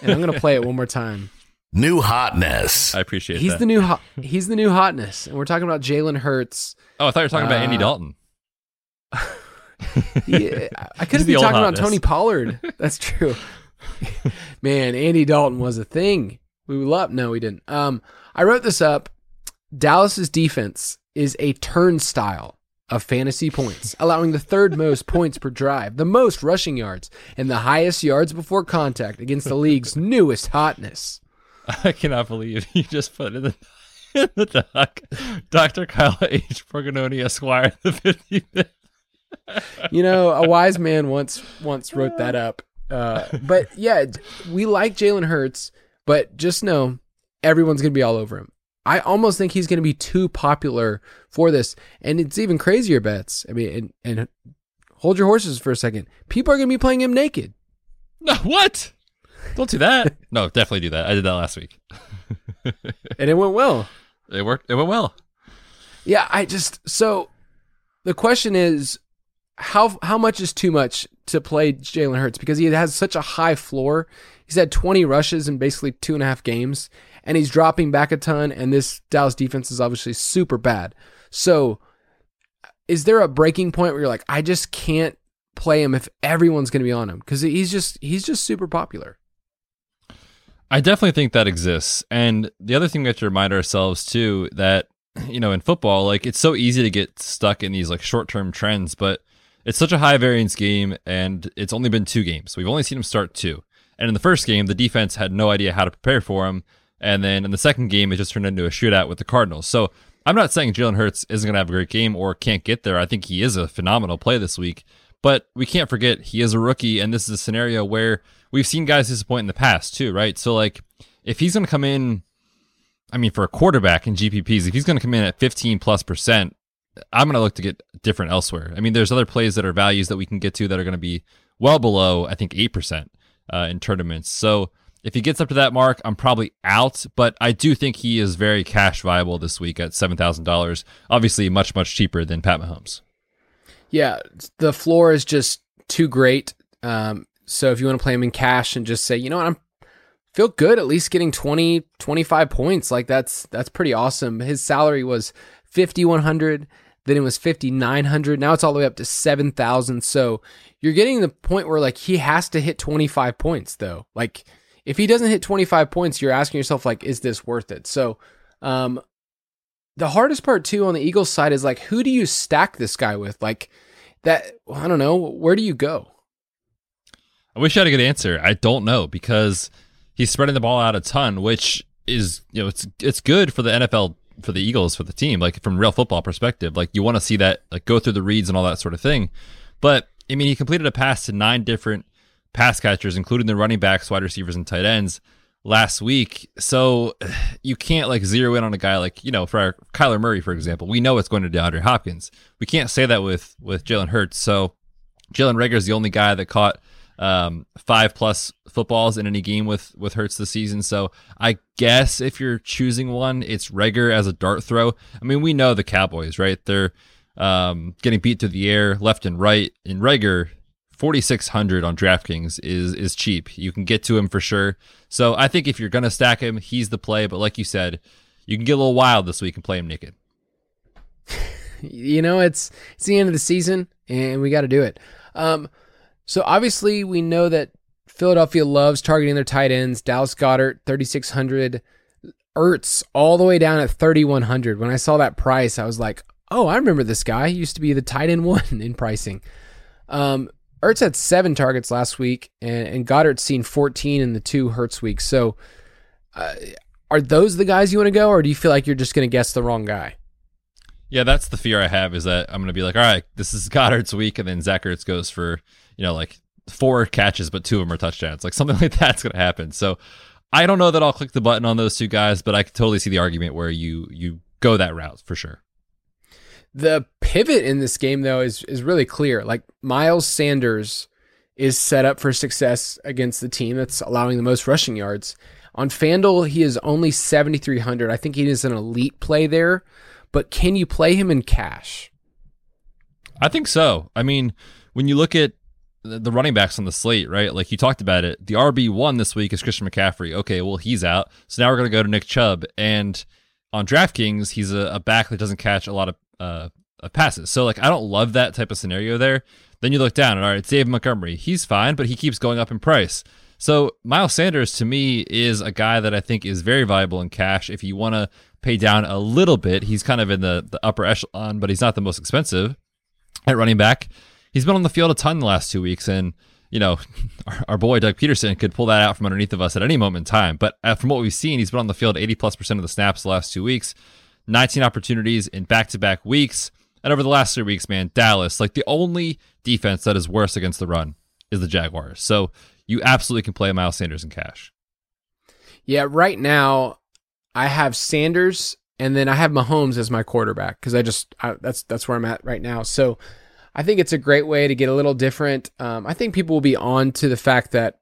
and I'm going to play it one more time. New hotness. I appreciate he's that. the new ho- he's the new hotness, and we're talking about Jalen Hurts. Oh, I thought you were talking uh, about Andy uh, Dalton. yeah, I could be talking about Tony Pollard. That's true. Man, Andy Dalton was a thing. We love. No, we didn't. Um, I wrote this up. Dallas's defense is a turnstile of fantasy points, allowing the third most points per drive, the most rushing yards, and the highest yards before contact against the league's newest hotness. I cannot believe you just put in the, in the doc, Dr. Kyle H. Borgognoni Esquire, the 50th. you know, a wise man once once wrote that up. Uh, but yeah, we like Jalen Hurts, but just know everyone's gonna be all over him. I almost think he's going to be too popular for this. And it's even crazier Betz. I mean, and, and hold your horses for a second. People are going to be playing him naked. No, what? Don't do that. no, definitely do that. I did that last week. and it went well. It worked. It went well. Yeah, I just so the question is how how much is too much to play Jalen Hurts because he has such a high floor. He's had 20 rushes in basically two and a half games, and he's dropping back a ton. And this Dallas defense is obviously super bad. So, is there a breaking point where you're like, I just can't play him if everyone's going to be on him because he's just he's just super popular. I definitely think that exists. And the other thing we have to remind ourselves too that you know in football, like it's so easy to get stuck in these like short term trends, but it's such a high variance game, and it's only been two games. We've only seen him start two. And in the first game, the defense had no idea how to prepare for him. And then in the second game, it just turned into a shootout with the Cardinals. So I'm not saying Jalen Hurts isn't going to have a great game or can't get there. I think he is a phenomenal play this week. But we can't forget he is a rookie, and this is a scenario where we've seen guys disappoint in the past too, right? So like, if he's going to come in, I mean, for a quarterback in GPPs, if he's going to come in at 15 plus percent, I'm going to look to get different elsewhere. I mean, there's other plays that are values that we can get to that are going to be well below, I think, 8% uh, in tournaments. So if he gets up to that mark, I'm probably out, but I do think he is very cash viable this week at $7,000. Obviously, much, much cheaper than Pat Mahomes. Yeah, the floor is just too great. Um, so if you want to play him in cash and just say, you know what, I'm feel good at least getting 20 25 points like that's that's pretty awesome his salary was 5100 then it was 5900 now it's all the way up to 7000 so you're getting the point where like he has to hit 25 points though like if he doesn't hit 25 points, you're asking yourself like, is this worth it? So, um, the hardest part too on the Eagles side is like, who do you stack this guy with? Like that, I don't know. Where do you go? I wish I had a good answer. I don't know because he's spreading the ball out a ton, which is you know it's it's good for the NFL for the Eagles for the team, like from real football perspective. Like you want to see that like go through the reads and all that sort of thing. But I mean, he completed a pass to nine different pass catchers, including the running backs, wide receivers, and tight ends last week. So you can't like zero in on a guy like, you know, for our, Kyler Murray, for example. We know it's going to DeAndre Hopkins. We can't say that with with Jalen Hurts. So Jalen Reagor is the only guy that caught um, five plus footballs in any game with with Hurts this season. So I guess if you're choosing one, it's Reagor as a dart throw. I mean, we know the Cowboys, right? They're um, getting beat to the air left and right. In Reagor, 4600 on DraftKings is is cheap. You can get to him for sure. So I think if you're going to stack him, he's the play, but like you said, you can get a little wild this week and play him naked. you know, it's it's the end of the season and we got to do it. Um so obviously we know that Philadelphia loves targeting their tight ends. Dallas Goedert 3600 Ertz all the way down at 3100. When I saw that price, I was like, "Oh, I remember this guy. He used to be the tight end one in pricing." Um, Ertz had seven targets last week, and, and Goedert's seen 14 in the two Hurts weeks. So, uh, are those the guys you want to go, or do you feel like you're just going to guess the wrong guy? Yeah, that's the fear I have is that I'm going to be like, all right, this is Goedert's week, and then Zach Ertz goes for, you know, like four catches, but two of them are touchdowns. Like something like that's going to happen. So I don't know that I'll click the button on those two guys, but I can totally see the argument where you you go that route for sure. The pivot in this game, though, is is really clear. Like Miles Sanders is set up for success against the team that's allowing the most rushing yards. On FanDuel, he is only 7,300. I think he is an elite play there, but can you play him in cash? I think so. I mean, when you look at the running backs on the slate, right? Like you talked about it, the RB one this week is Christian McCaffrey. Okay, well he's out, so now we're going to go to Nick Chubb, and on DraftKings, he's a, a back that doesn't catch a lot of uh, of passes. So like I don't love that type of scenario there. Then you look down and all right, Dave Montgomery, he's fine, but he keeps going up in price. So Miles Sanders to me is a guy that I think is very valuable in cash. If you want to pay down a little bit, he's kind of in the, the upper echelon, but he's not the most expensive at running back. He's been on the field a ton the last two weeks, and you know, our, our, boy Doug Pederson could pull that out from underneath of us at any moment in time. But uh, from what we've seen, he's been on the field 80 plus percent of the snaps the last two weeks, 19 opportunities in back to back weeks. And over the last three weeks, man, Dallas, like the only defense that is worse against the run is the Jaguars. So you absolutely can play Miles Sanders in cash. Yeah, right now I have Sanders and then I have Mahomes as my quarterback because I just I, that's that's where I'm at right now. So I think it's a great way to get a little different. Um, I think people will be on to the fact that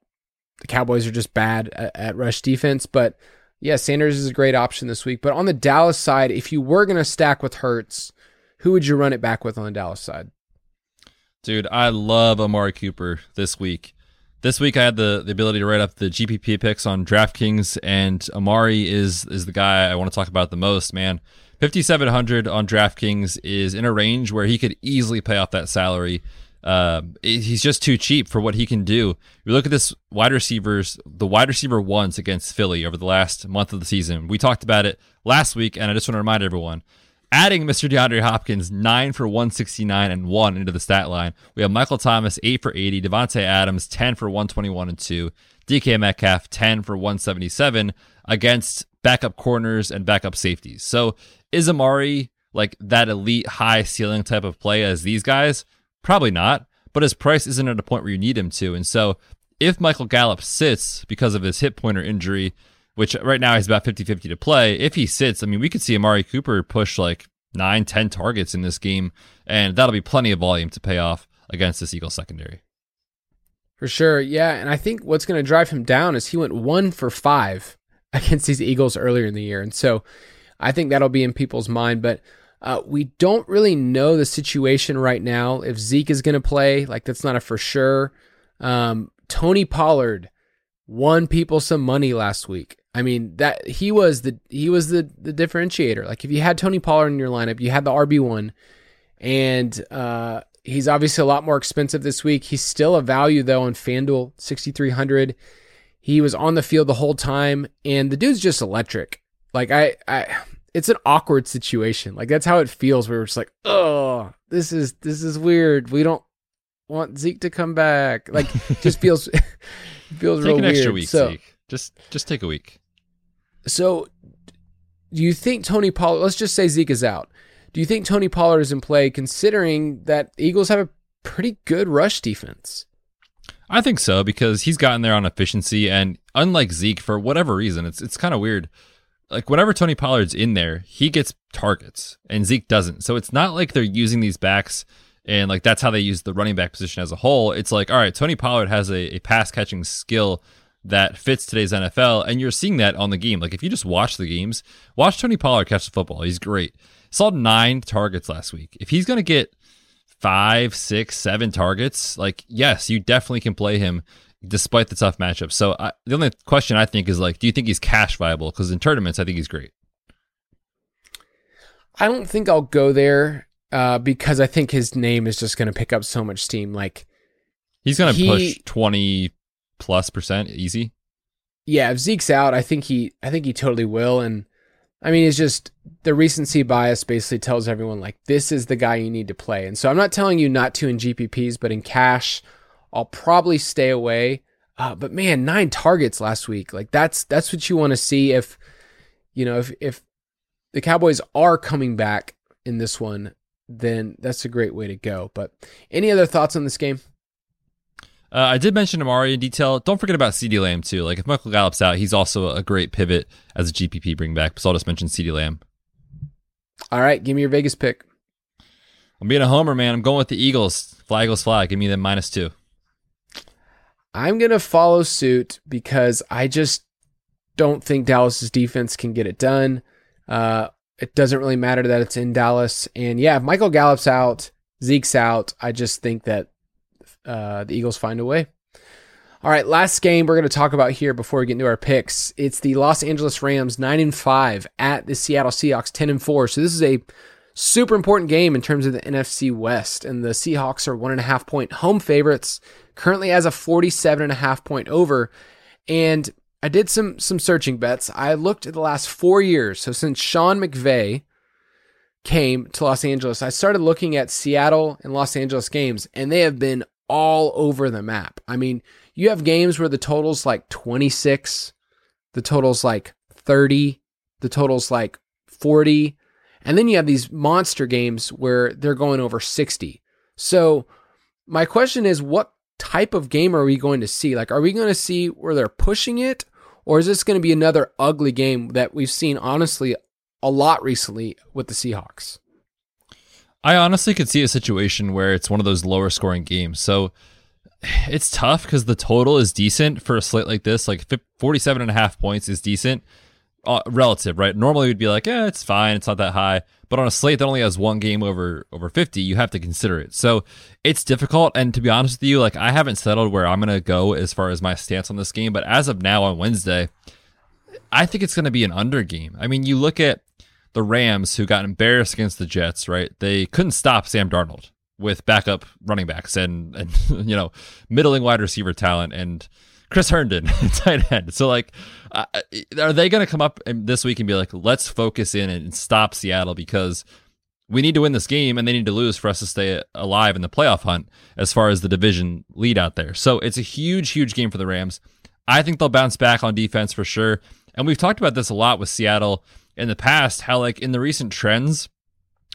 the Cowboys are just bad at, at rush defense, but yeah, Sanders is a great option this week. But on the Dallas side, if you were going to stack with Hurts, who would you run it back with on the Dallas side? Dude, I love Amari Cooper this week. This week I had the, the ability to write up the GPP picks on DraftKings, and Amari is is the guy I want to talk about the most, man. 5700 on DraftKings is in a range where he could easily pay off that salary. Uh, he's just too cheap for what he can do. You look at this wide receivers, the wide receiver ones against Philly over the last month of the season. We talked about it last week, and I just want to remind everyone adding Mr. DeAndre Hopkins, 9 for 169 and 1 into the stat line. We have Michael Thomas, 8 for 80, Davante Adams, 10 for 121 and 2, DK Metcalf, 10 for 177 against backup corners and backup safeties. So is Amari like that elite high ceiling type of play as these guys? Probably not, but his price isn't at a point where you need him to. And so if Michael Gallup sits because of his hip pointer injury, which right now he's about 50 50 to play. If he sits, I mean, we could see Amari Cooper push like nine, 10 targets in this game, and that'll be plenty of volume to pay off against this Eagles secondary. For sure. Yeah. And I think what's going to drive him down is he went one for five against these Eagles earlier in the year. And so I think that'll be in people's mind. But uh, we don't really know the situation right now. If Zeke is going to play, like that's not a for sure. Um, Tony Pollard won people some money last week. I mean that he was the he was the the differentiator. Like if you had Tony Pollard in your lineup, you had the RB one, and uh, he's obviously a lot more expensive this week. He's still a value though on FanDuel, sixty three hundred. He was on the field the whole time, and the dude's just electric. Like I, I, it's an awkward situation. Like that's how it feels. Where we're just like, oh, this is this is weird. We don't want Zeke to come back. Like just feels feels take real an weird. extra week, so, Zeke. Just just take a week. So do you think Tony Pollard, let's just say Zeke is out. Do you think Tony Pollard is in play considering that Eagles have a pretty good rush defense? I think so because he's gotten there on efficiency, and unlike Zeke, for whatever reason, it's it's kind of weird. Like whenever Tony Pollard's in there, he gets targets, and Zeke doesn't. So it's not like they're using these backs and like that's how they use the running back position as a whole. It's like, all right, Tony Pollard has a, a pass catching skill that fits today's NFL, and you're seeing that on the game. Like if you just watch the games, watch Tony Pollard catch the football. He's great. Saw nine targets last week. If he's gonna get five, six, seven targets, like yes, you definitely can play him despite the tough matchup. So I, the only question I think is like, do you think he's cash viable? Because in tournaments, I think he's great. I don't think I'll go there uh, because I think his name is just going to pick up so much steam. Like he's going to push twenty plus percent easy. Yeah, if Zeke's out, I think he, I think he totally will. And I mean, it's just the recency bias basically tells everyone like this is the guy you need to play. And so I'm not telling you not to in GPPs, but in cash, I'll probably stay away. Uh, but man, nine targets last week. Like that's that's what you want to see if you know if if the Cowboys are coming back in this one, then that's a great way to go. But any other thoughts on this game? Uh, I did mention Amari in detail. Don't forget about CD Lamb too. Like if Michael Gallup's out, he's also a great pivot as a GPP bring back. So I'll just mention CD Lamb. All right, give me your Vegas pick. I'm being a homer, man. I'm going with the Eagles. Flag Eagles flag. Give me them minus two. I'm gonna follow suit because I just don't think Dallas's defense can get it done. Uh, it doesn't really matter that it's in Dallas, and yeah, if Michael Gallup's out, Zeke's out. I just think that uh, the Eagles find a way. All right, last game we're going to talk about here before we get into our picks. It's the Los Angeles Rams 9 and 5 at the Seattle Seahawks 10 and 4. So this is a super important game in terms of the NFC West. And the Seahawks are one and a half point home favorites, currently has a 47 and a half point over. And I did some some searching Betz. I looked at the last four years. So since Sean McVay came to Los Angeles, I started looking at Seattle and Los Angeles games, and they have been all over the map. I mean, you have games where the total's like 26, the total's like 30, the total's like 40, and then you have these monster games where they're going over 60. So, my question is what type of game are we going to see? Like, are we going to see where they're pushing it? Or is this going to be another ugly game that we've seen, honestly, a lot recently with the Seahawks? I honestly could see a situation where it's one of those lower scoring games. So it's tough because the total is decent for a slate like this. Like 47 and a half points is decent uh, relative, right? Normally we'd be like, yeah, it's fine. It's not that high. But on a slate that only has one game over over 50, you have to consider it. So it's difficult. And to be honest with you, like I haven't settled where I'm to go as far as my stance on this game. But as of now on Wednesday, I think it's to be an under game. I mean, you look at the Rams who got embarrassed against the Jets, right? They couldn't stop Sam Darnold with backup running backs and and you know middling wide receiver talent and Chris Herndon tight end. So like, uh, are they going to come up this week and be like, let's focus in and stop Seattle because we need to win this game and they need to lose for us to stay alive in the playoff hunt as far as the division lead out there. So it's a huge, huge game for the Rams. I think they'll bounce back on defense for sure. And we've talked about this a lot with Seattle in the past, how like in the recent trends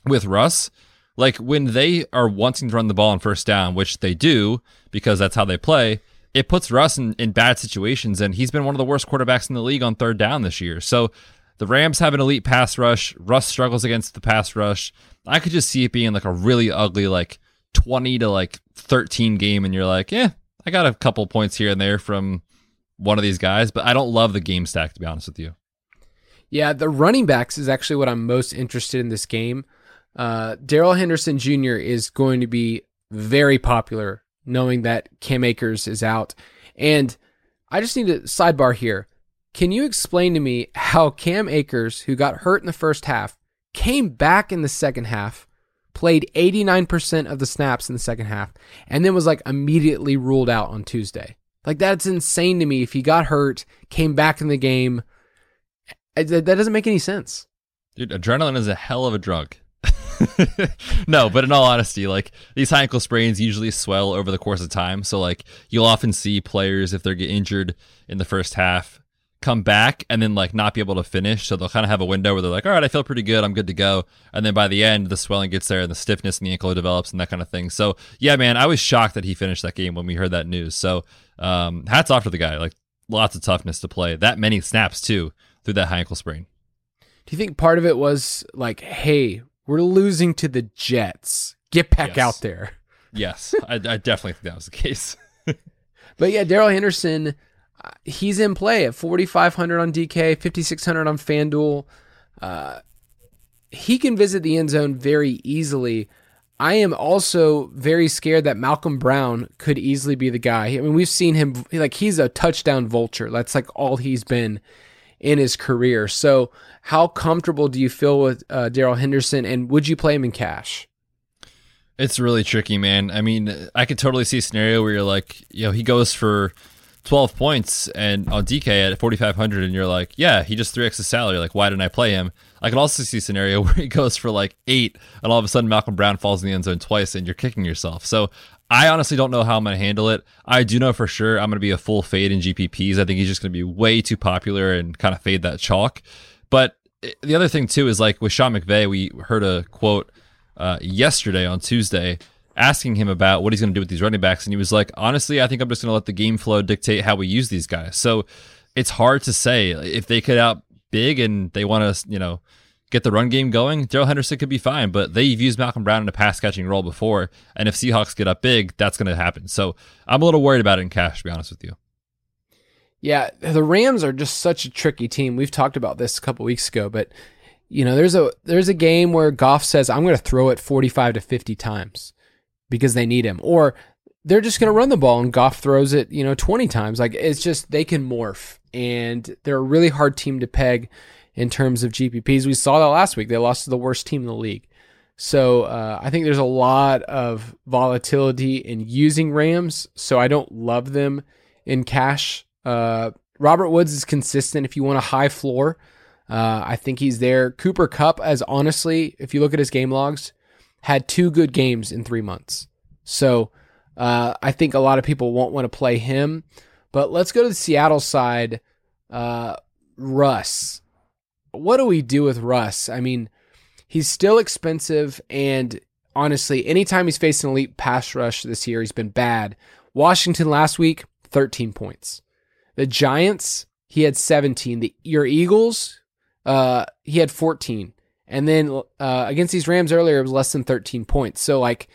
with Russ, like when they are wanting to run the ball on first down, which they do because that's how they play, it puts Russ in, in bad situations. And he's been one of the worst quarterbacks in the league on third down this year. So the Rams have an elite pass rush. Russ struggles against the pass rush. I could just see it being like a really ugly, like 20 to like 13 game. And you're like, yeah, I got a couple points here and there from one of these guys, but I don't love the game stack, to be honest with you. Yeah, the running backs is actually what I'm most interested in this game. Uh, Darrell Henderson Jr. is going to be very popular, knowing that Cam Akers is out. And I just need to sidebar here. Can you explain to me how Cam Akers, who got hurt in the first half, came back in the second half, played 89% of the snaps in the second half, and then was like immediately ruled out on Tuesday? Like, that's insane to me. If he got hurt, came back in the game, that doesn't make any sense. Dude, adrenaline is a hell of a drug. no, but in all honesty, like these high ankle sprains usually swell over the course of time. So like you'll often see players if they get injured in the first half come back and then like not be able to finish. So they'll kind of have a window where they're like, all right, I feel pretty good. I'm good to go. And then by the end, the swelling gets there and the stiffness in the ankle develops and that kind of thing. So yeah, man, I was shocked that he finished that game when we heard that news. So um, hats off to the guy. Like lots of toughness to play that many snaps too through that high ankle sprain. Do you think part of it was like, hey, we're losing to the Jets. Get back Yes. out there. Yes, I, I definitely think that was the case. But yeah, Darrell Henderson, uh, he's in play at 4,500 on DK, 5,600 on FanDuel. Uh, he can visit the end zone very easily. I am also very scared that Malcolm Brown could easily be the guy. I mean, we've seen him, like, he's a touchdown vulture. That's like all he's been in his career. So, how comfortable do you feel with uh, Darrell Henderson, and would you play him in cash? It's really tricky, man. I mean, I could totally see a scenario where you're like, you know, he goes for 12 points and on DK at 4,500, and you're like, yeah, he just 3x his salary. Like, why didn't I play him? I can also see a scenario where he goes for like eight, and all of a sudden Malcolm Brown falls in the end zone twice, and you're kicking yourself. So I honestly don't know how I'm going to handle it. I do know for sure I'm going to be a full fade in GPPs. I think he's just going to be way too popular and kind of fade that chalk. But eh, the other thing too is like with Sean McVay, we heard a quote uh, yesterday on Tuesday asking him about what he's going to do with these running backs, and he was like, "Honestly, I think I'm just going to let the game flow dictate how we use these guys." So it's hard to say if they get out big and they want to, you know, get the run game going. Darrell Henderson could be fine, but they've used Malcolm Brown in a pass catching role before, and if Seahawks get up big, that's going to happen. So I'm a little worried about it in cash, to be honest with you. Yeah, the Rams are just such a tricky team. We've talked about this a couple weeks ago, but you know, there's a there's a game where Goff says, "I'm going to throw it 45 to 50 times because they need him," or they're just going to run the ball and Goff throws it, you know, 20 times. Like it's just they can morph, and they're a really hard team to peg in terms of GPPs. We saw that last week; they lost to the worst team in the league. So uh, I think there's a lot of volatility in using Rams. So I don't love them in cash. Uh, Robert Woods is consistent. If you want a high floor, uh, I think he's there. Cooper Kupp, as honestly, if you look at his game logs, had two good games in three months. So uh, I think a lot of people won't want to play him. But let's go to the Seattle side. Uh, Russ. What do we do with Russ? I mean, he's still expensive, and honestly, anytime he's faced an elite pass rush this year, he's been bad. Washington last week, 13 points. The Giants, he had 17. The your Eagles, uh, he had 14. And then uh, against these Rams earlier, it was less than 13 points. So like,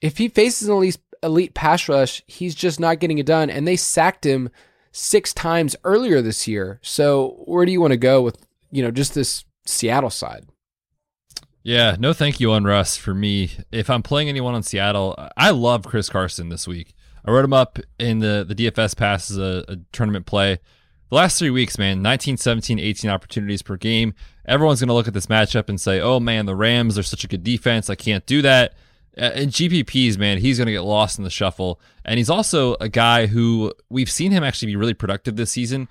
if he faces an elite elite pass rush, he's just not getting it done. And they sacked him six times earlier this year. So where do you want to go with you know just this Seattle side? Yeah, no thank you on Russ for me. If I'm playing anyone on Seattle, I love Chris Carson this week. I wrote him up in the, the DFS pass as a, a tournament play. The last three weeks, man, 19, 17, 18 opportunities per game. Everyone's going to look at this matchup and say, oh man, the Rams are such a good defense. I can't do that. Uh, and GPPs, man, he's going to get lost in the shuffle. And he's also a guy who we've seen him actually be really productive this season.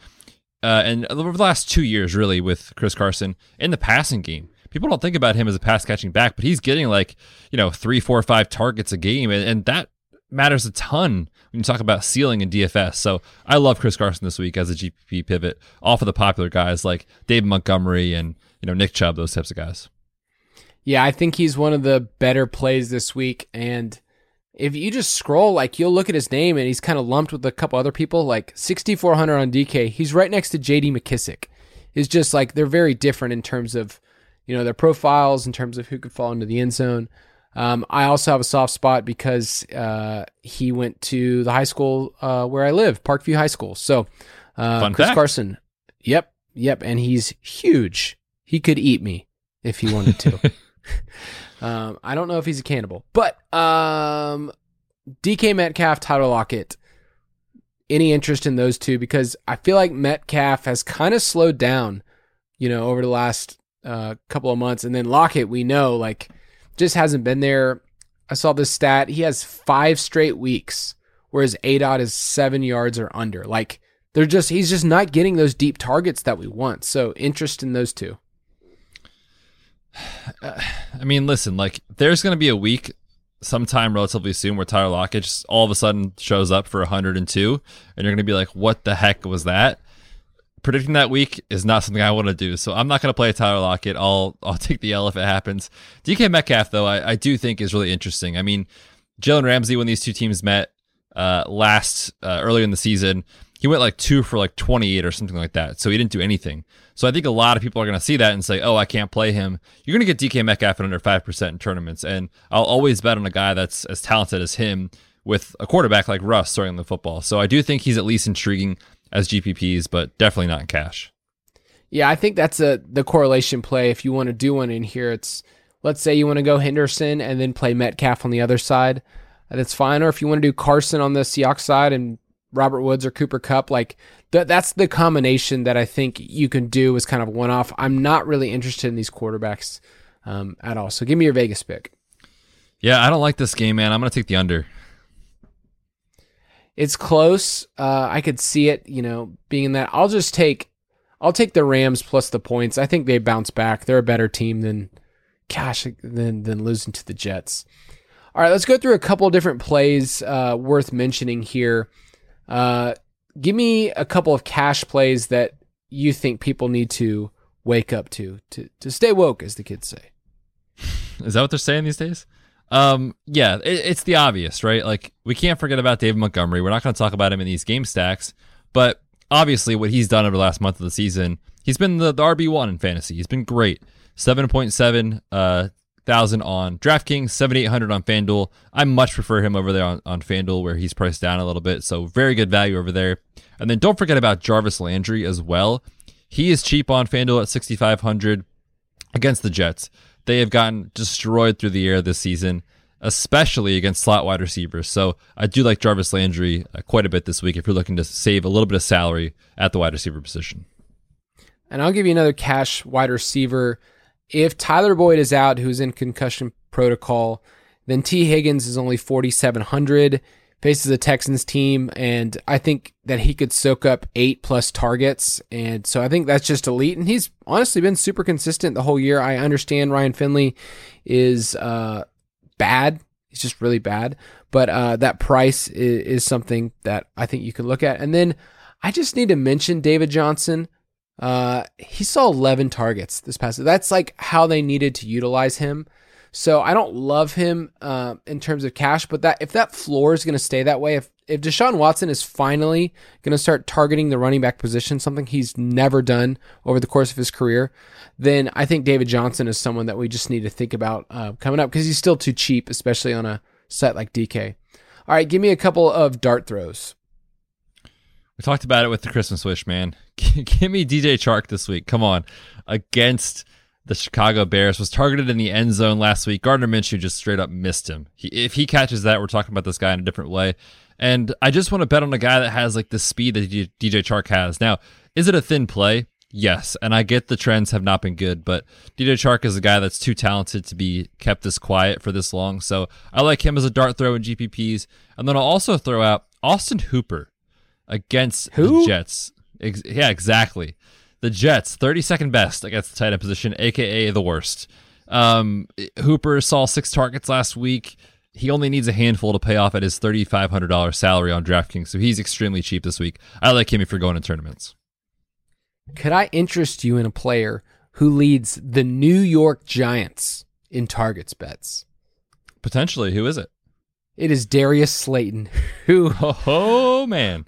Uh, and over the last two years, really, with Chris Carson in the passing game. People don't think about him as a pass catching back, but he's getting like, you know, three, four, five targets a game. And, and that matters a ton when you talk about ceiling in DFS. So I love Chris Carson this week as a GPP pivot off of the popular guys like Dave Montgomery and, you know, Nick Chubb, those types of guys. Yeah, I think he's one of the better plays this week. And if you just scroll, like you'll look at his name and he's kind of lumped with a couple other people, like 6,400 on DK. He's right next to JD McKissic. It's just like they're very different in terms of, you know, their profiles, in terms of who could fall into the end zone. Um, I also have a soft spot because uh, he went to the high school uh, where I live, Parkview High School. So, uh, Fun Chris fact. Carson. Yep, yep, and he's huge. He could eat me if he wanted to. um, I don't know if he's a cannibal, but um, DK Metcalf, Tyler Lockett. Any interest in those two? Because I feel like Metcalf has kind of slowed down, you know, over the last uh, couple of months, and then Lockett, we know, like, just hasn't been there. I saw this stat. He has five straight weeks where his ADOT is seven yards or under. Like, they're just, he's just not getting those deep targets that we want. So, interest in those two. I mean, listen, like there's going to be a week sometime relatively soon where Tyler Lockett just all of a sudden shows up for 102 and you're going to be like, what the heck was that? predicting that week is not something I want to do. So I'm not going to play Tyler Lockett. I'll I'll take the L if it happens. DK Metcalf though, I, I do think is really interesting. I mean, Jalen Ramsey when these two teams met uh, last uh, earlier in the season, he went like two for like 28 or something like that. So he didn't do anything. So I think a lot of people are going to see that and say, "Oh, I can't play him." You're going to get DK Metcalf at under five percent in tournaments, and I'll always bet on a guy that's as talented as him with a quarterback like Russ throwing the football. So I do think he's at least intriguing as GPPs, but definitely not in cash. Yeah, I think that's a the correlation play. If you want to do one in here, it's let's say you want to go Henderson and then play Metcalf on the other side. That's fine. Or if you want to do Carson on the Seahawks side and Robert Woods or Cooper Kupp. like th- that's the combination that I think you can do as kind of one off. I'm not really interested in these quarterbacks um, at all. So give me your Vegas pick. Yeah, I don't like this game, man. I'm going to take the under. It's close. Uh, I could see it, you know, being in that. I'll just take, I'll take the Rams plus the points. I think they bounce back. They're a better team than, gosh, than than losing to the Jets. All right, let's go through a couple different plays uh, worth mentioning here. Uh, give me a couple of cash plays that you think people need to wake up to to to stay woke, as the kids say. Is that what they're saying these days? Um, yeah, it, it's the obvious, right? Like we can't forget about David Montgomery. We're not going to talk about him in these game stacks, but obviously what he's done over the last month of the season, he's been the, the RB one in fantasy. He's been great. Seven point seven uh thousand on DraftKings, seventy eight hundred on FanDuel. I much prefer him over there on, on FanDuel where he's priced down a little bit. So very good value over there. And then don't forget about Jarvis Landry as well. He is cheap on FanDuel at sixty five hundred against the Jets. They have gotten destroyed through the air this season, especially against slot wide receivers. So I do like Jarvis Landry uh, quite a bit this week if you're looking to save a little bit of salary at the wide receiver position. And I'll give you another cash wide receiver. If Tyler Boyd is out, who's in concussion protocol, then Tee Higgins is only 4,700 faces a Texans team, and I think that he could soak up eight plus targets. And so I think that's just elite. And he's honestly been super consistent the whole year. I understand Ryan Finley is uh, bad. He's just really bad. But uh, that price is, is, something that I think you can look at. And then I just need to mention David Johnson. Uh, he saw 11 targets this past. That's like how they needed to utilize him. So I don't love him uh, in terms of cash, but that if that floor is going to stay that way, if if Deshaun Watson is finally going to start targeting the running back position, something he's never done over the course of his career, then I think David Johnson is someone that we just need to think about uh, coming up because he's still too cheap, especially on a site like DK. All right, give me a couple of dart throws. We talked about it with the Christmas wish, man. give me DJ Chark this week. Come on, against the Chicago Bears, was targeted in the end zone last week. Gardner Minshew just straight up missed him. He, if he catches that, we're talking about this guy in a different way. And I just want to bet on a guy that has like the speed that DJ Chark has. Now, is it a thin play? Yes, and I get the trends have not been good, but DJ Chark is a guy that's too talented to be kept this quiet for this long. So I like him as a dart throw in GPPs. And then I'll also throw out Austin Hooper against Who? the Jets. Ex- yeah, exactly. The Jets, 32nd best against the tight end position, aka the worst. Um, Hooper saw six targets last week. He only needs a handful to pay off at his $3,500 salary on DraftKings, so he's extremely cheap this week. I like him if you're going to tournaments. Could I interest you in a player who leads the New York Giants in targets Betz? Potentially. Who is it? It is Darius Slayton, who oh, oh man,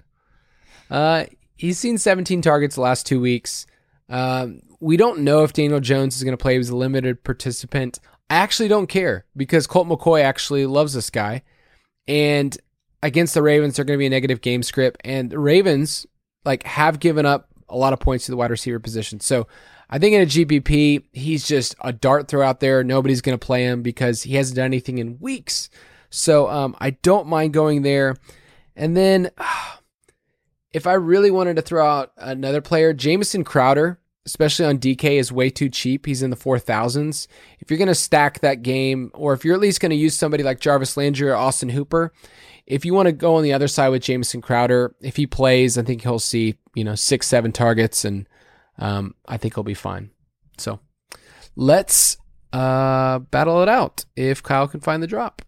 uh, he's seen 17 targets the last two weeks. Um, we don't know if Daniel Jones is going to play. He was a limited participant. I actually don't care because Colt McCoy actually loves this guy. And against the Ravens, they're going to be a negative game script. And the Ravens like have given up a lot of points to the wide receiver position. So I think in a GPP, he's just a dart throw out there. Nobody's going to play him because he hasn't done anything in weeks. So um, I don't mind going there. And then if I really wanted to throw out another player, Jamison Crowder, especially on DK, is way too cheap. He's in the 4000s. If you're going to stack that game, or if you're at least going to use somebody like Jarvis Landry or Austin Hooper, if you want to go on the other side with Jamison Crowder, if he plays, I think he'll see, you know, six, seven targets, and um, I think he'll be fine. So let's uh, battle it out if Kyle can find the drop.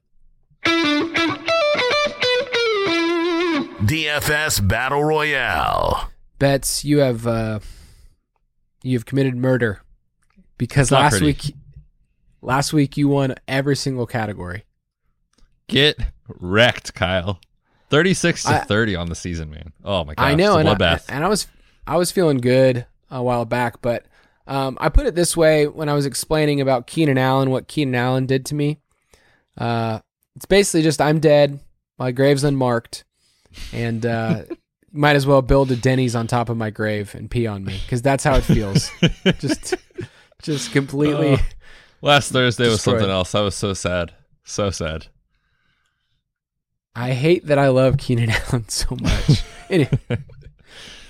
DFS Battle Royale. Betz, you have uh, you have committed murder because last pretty. week last week you won every single category. Get wrecked, Kyle. 36 to I- 30 on the season, man. Oh my god. I know, It's and a I, bloodbath. and I was I was feeling good a while back, but um, I put it this way when I was explaining about Keenan Allen, what Keenan Allen did to me. Uh, it's basically just I'm dead, my grave's unmarked, and uh, might as well build a Denny's on top of my grave and pee on me because that's how it feels. just just completely. Oh. Last Thursday was something else. I was so sad. So sad. I hate that I love Keenan Allen so much. anyway.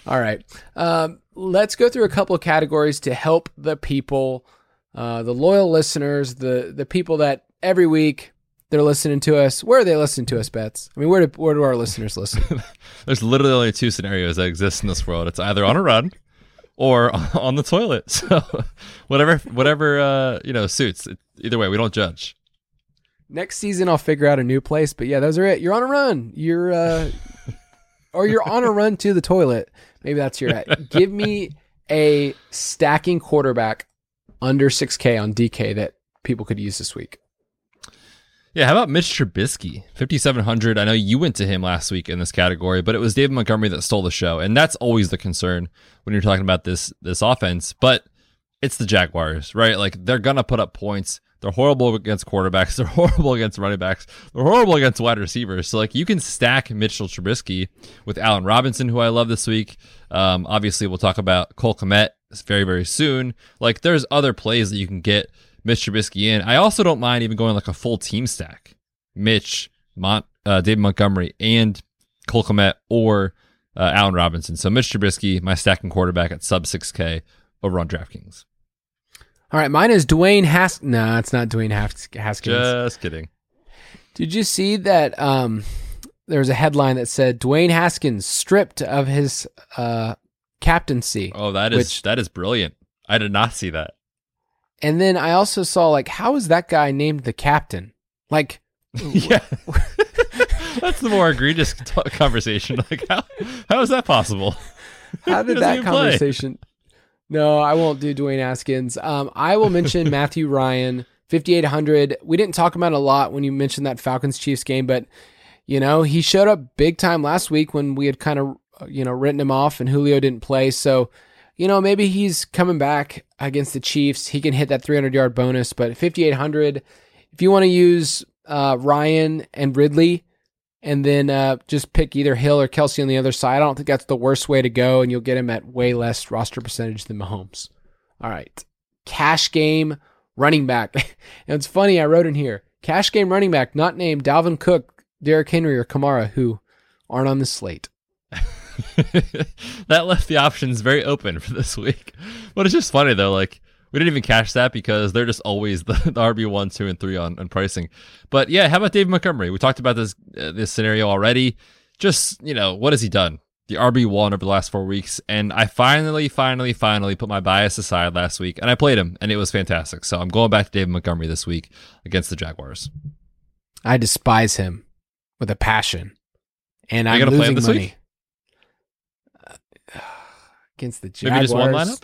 All right. Um, let's go through a couple of categories to help the people, uh, the loyal listeners, the the people that every week they're listening to us. Where are they listening to us, Betz? I mean, where do where do our listeners listen? There's literally only two scenarios that exist in this world. It's either on a run or on the toilet. So whatever whatever uh, you know suits. Either way, we don't judge. Next season, I'll figure out a new place. But yeah, those are it. You're on a run. You're uh, or you're on a run to the toilet. Maybe that's your at. Give me a stacking quarterback under 6K on DK that people could use this week. Yeah, how about Mitch Trubisky? 5700. I know you went to him last week in this category, but it was David Montgomery that stole the show, and that's always the concern when you're talking about this this offense, but it's the Jaguars, right? Like they're to put up points. They're horrible against quarterbacks. They're horrible against running backs. They're horrible against wide receivers. So like you can stack Mitchell Trubisky with Allen Robinson, who I love this week. Um, obviously, we'll talk about Cole Kmet very very soon. Like there's other plays that you can get Mitch Trubisky in. I also don't mind even going like a full team stack. Mitch, Mont, uh, David Montgomery, and Cole Kmet or uh, Allen Robinson. So Mitch Trubisky, my stacking quarterback at sub 6K over on DraftKings. All right, mine is Dwayne Haskins. No, it's not Dwayne Has- Haskins. Just kidding. Did you see that? Um, there was a headline that said Dwayne Haskins stripped of his uh, captaincy, Oh, that is Which- that is brilliant. I did not see that. And then I also saw like, how is that guy named the captain? Like, yeah, that's the more egregious t- conversation. Like how how is that possible? how did that even play. conversation? No, I won't do Dwayne Askins. Um, I will mention Matthew Ryan, 5,800. We didn't talk about it a lot when you mentioned that Falcons Chiefs game, but you know, he showed up big time last week when we had kind of, you know, written him off and Julio didn't play. So, you know, maybe he's coming back against the Chiefs. He can hit that 300 yard bonus, but 5,800. If you want to use uh, Ryan and Ridley, and then uh, just pick either Hill or Kelce on the other side. I don't think that's the worst way to go, and you'll get him at way less roster percentage than Mahomes. All right, cash game running back. and it's funny, I wrote in here cash game running back, not named Dalvin Cook, Derrick Henry, or Kamara, who aren't on the slate. that left the options very open for this week. But it's just funny though, like we didn't even cash that because they're just always the, the RB one, two, and three on, on pricing. But yeah, how about David Montgomery? We talked about this uh, this scenario already. Just you know, what has he done? The RB one over the last four weeks, and I finally, finally, finally put my bias aside last week, and I played him, and it was fantastic. So I'm going back to David Montgomery this week against the Jaguars. I despise him with a passion, and I'm gonna play him losing this money. week? Against the Jaguars. Maybe just one lineup.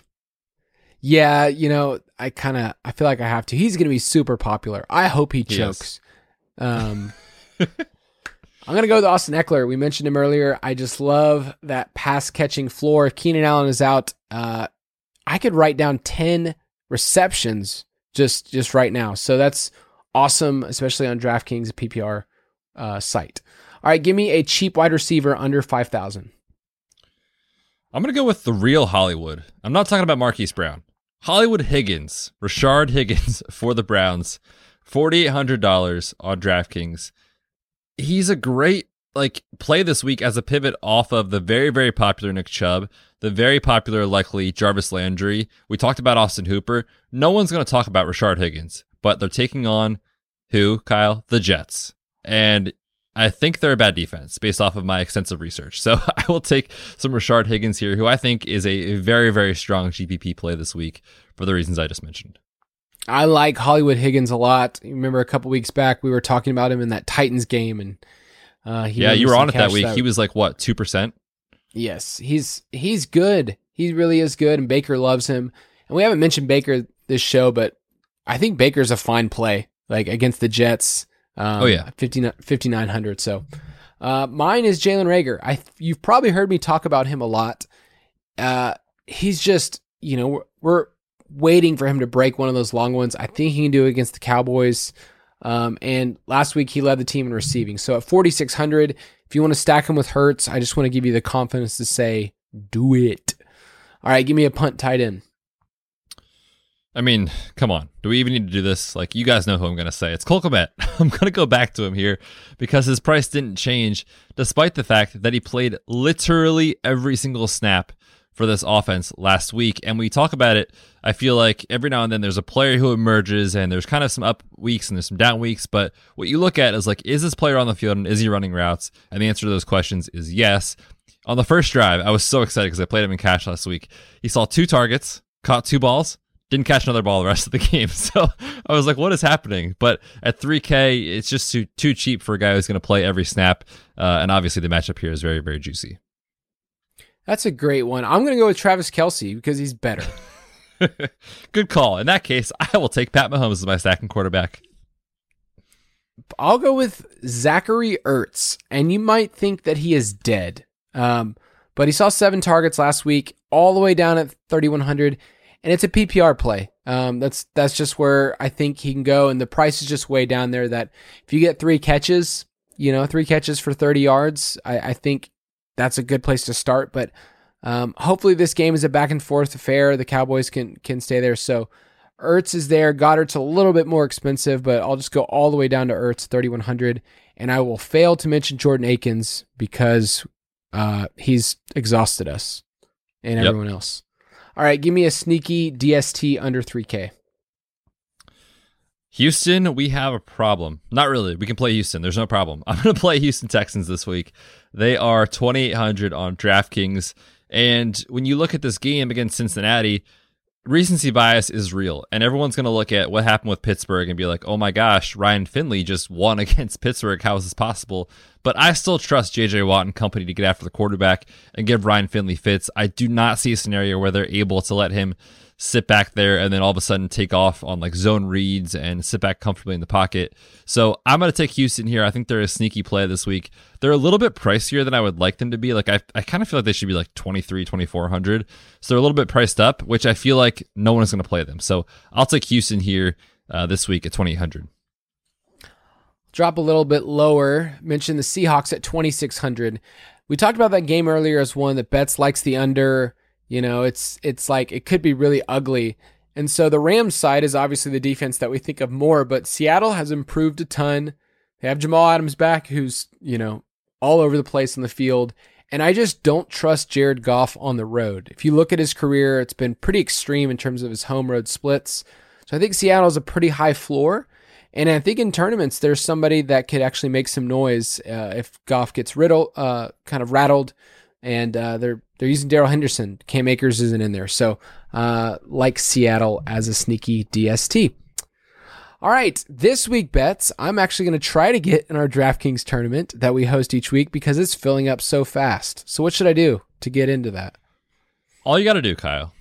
Yeah, you know, I kind of I feel like I have to. He's going to be super popular. I hope he chokes. Um, I'm going to go with Austin Ekeler. We mentioned him earlier. I just love that pass catching floor. If Keenan Allen is out, uh, I could write down 10 receptions just just right now. So that's awesome, especially on DraftKings PPR uh, site. All right, give me a cheap wide receiver under 5,000. I'm going to go with the real Hollywood. I'm not talking about Marquise Brown. Hollywood Higgins, Rashard Higgins for the Browns, $4,800 on DraftKings. He's a great like play this week as a pivot off of the very, very popular Nick Chubb, the very popular, likely Jarvis Landry. We talked about Austin Hooper. No one's going to talk about Rashard Higgins, but they're taking on who, Kyle? The Jets. And I think they're a bad defense based off of my extensive research. So I will take some Rashard Higgins here, who I think is a very, very strong GPP play this week for the reasons I just mentioned. I like Hollywood Higgins a lot. You remember a couple weeks back we were talking about him in that Titans game, and uh, he yeah, you were on it that week. He was like, what, 2%? Yes, he's he's good. He really is good, and Baker loves him. And we haven't mentioned Baker this show, but I think Baker's a fine play, like against the Jets. Um, Oh, yeah. 5900. So uh, mine is Jalen Reagor. I you've probably heard me talk about him a lot. Uh, he's just you know we're, we're waiting for him to break one of those long ones. I think he can do it against the Cowboys. Um, and last week he led the team in receiving. So at 4600, if you want to stack him with Hurts, I just want to give you the confidence to say do it. All right, give me a punt tight end. I mean, come on. Do we even need to do this? Like, you guys know who I'm going to say. It's Cole. I'm going to go back to him here because his price didn't change despite the fact that he played literally every single snap for this offense last week. And we talk about it, I feel like every now and then there's a player who emerges and there's kind of some up weeks and there's some down weeks. But what you look at is like, is this player on the field and is he running routes? And the answer to those questions is yes. On the first drive, I was so excited because I played him in cash last week. He saw two targets, caught two balls, didn't catch another ball the rest of the game. So I was like, what is happening? But at 3K, it's just too, too cheap for a guy who's going to play every snap. Uh, and obviously, the matchup here is very, very juicy. That's a great one. I'm going to go with Travis Kelce because he's better. Good call. In that case, I will take Pat Mahomes as my stacking quarterback. I'll go with Zachary Ertz, and you might think that he is dead. Um, but he saw seven targets last week, all the way down at 3,100, and it's a PPR play. Um, that's that's just where I think he can go, and the price is just way down there. That if you get three catches, you know, three catches for 30 yards, I, I think that's a good place to start. But um, hopefully, this game is a back and forth affair. The Cowboys can can stay there. So Ertz is there. Goedert's a little bit more expensive, but I'll just go all the way down to Ertz, 3,100. And I will fail to mention Jordan Akins because uh, he's exhausted us and Yep. everyone else. All right, give me a sneaky DST under 3K. Houston, we have a problem. Not really. We can play Houston. There's no problem. I'm going to play Houston Texans this week. They are 2,800 on DraftKings. And when you look at this game against Cincinnati, recency bias is real. And everyone's going to look at what happened with Pittsburgh and be like, oh my gosh, Ryan Finley just won against Pittsburgh. How is this possible? But I still trust JJ Watt and company to get after the quarterback and give Ryan Finley fits. I do not see a scenario where they're able to let him sit back there and then all of a sudden take off on like zone reads and sit back comfortably in the pocket. So I'm going to take Houston here. I think they're a sneaky play this week. They're a little bit pricier than I would like them to be. Like I, I kind of feel like they should be like 23, 2400. So they're a little bit priced up, which I feel like no one is going to play them. So I'll take Houston here uh, this week at 2800. Drop a little bit lower. Mention the Seahawks at 2,600. We talked about that game earlier as one that Betz likes the under. You know, it's it's like it could be really ugly. And so the Rams side is obviously the defense that we think of more, but Seattle has improved a ton. They have Jamal Adams back, who's, you know, all over the place on the field. And I just don't trust Jared Goff on the road. If you look at his career, it's been pretty extreme in terms of his home road splits. So I think Seattle's a pretty high floor. And I think in tournaments, there's somebody that could actually make some noise uh, if Goff gets riddled, uh, kind of rattled. And uh, they're they're using Darrell Henderson. Cam Akers isn't in there, so uh, like Seattle as a sneaky DST. All right, this week Betz. I'm actually going to try to get in our DraftKings tournament that we host each week because it's filling up so fast. So what should I do to get into that? All you got to do, Kyle,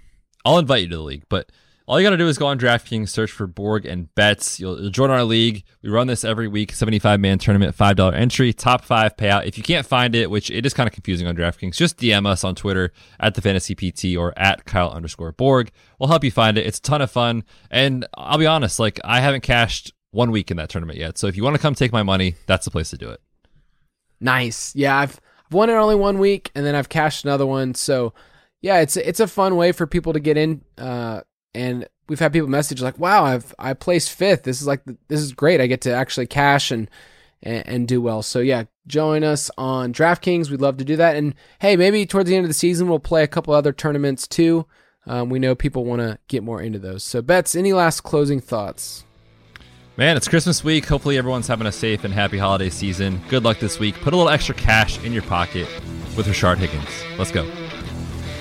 I'll invite you to the league, but all you got to do is go on DraftKings, search for Borg and Betz. You'll, you'll join our league. We run this every week, 75 man tournament, $5 entry, top five payout. If you can't find it, which it is kind of confusing on DraftKings, just DM us on Twitter at the Fantasy PT or at Kyle underscore Borg. We'll help you find it. It's a ton of fun. And I'll be honest, like I haven't cashed one week in that tournament yet. So if you want to come take my money, that's the place to do it. Nice. Yeah, I've I've won it only one week, and then I've cashed another one. So, yeah, it's it's a fun way for people to get in. Uh, and we've had people message like, "Wow, I've I placed fifth. This is like this is great. I get to actually cash and and, and do well." So yeah, join us on DraftKings. We'd love to do that. And hey, maybe towards the end of the season, we'll play a couple other tournaments too. Um, we know people want to get more into those. So, Betz, any last closing thoughts? Man, it's Christmas week. Hopefully, everyone's having a safe and happy holiday season. Good luck this week. Put a little extra cash in your pocket with Rashard Higgins. Let's go.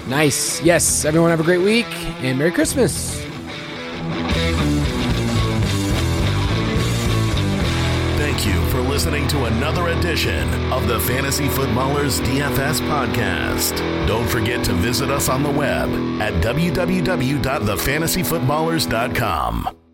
Nice. Yes. Everyone have a great week and Merry Christmas. Thank you for listening to another edition of the Fantasy Footballers DFS podcast. Don't forget to visit us on the web at www.thefantasyfootballers.com.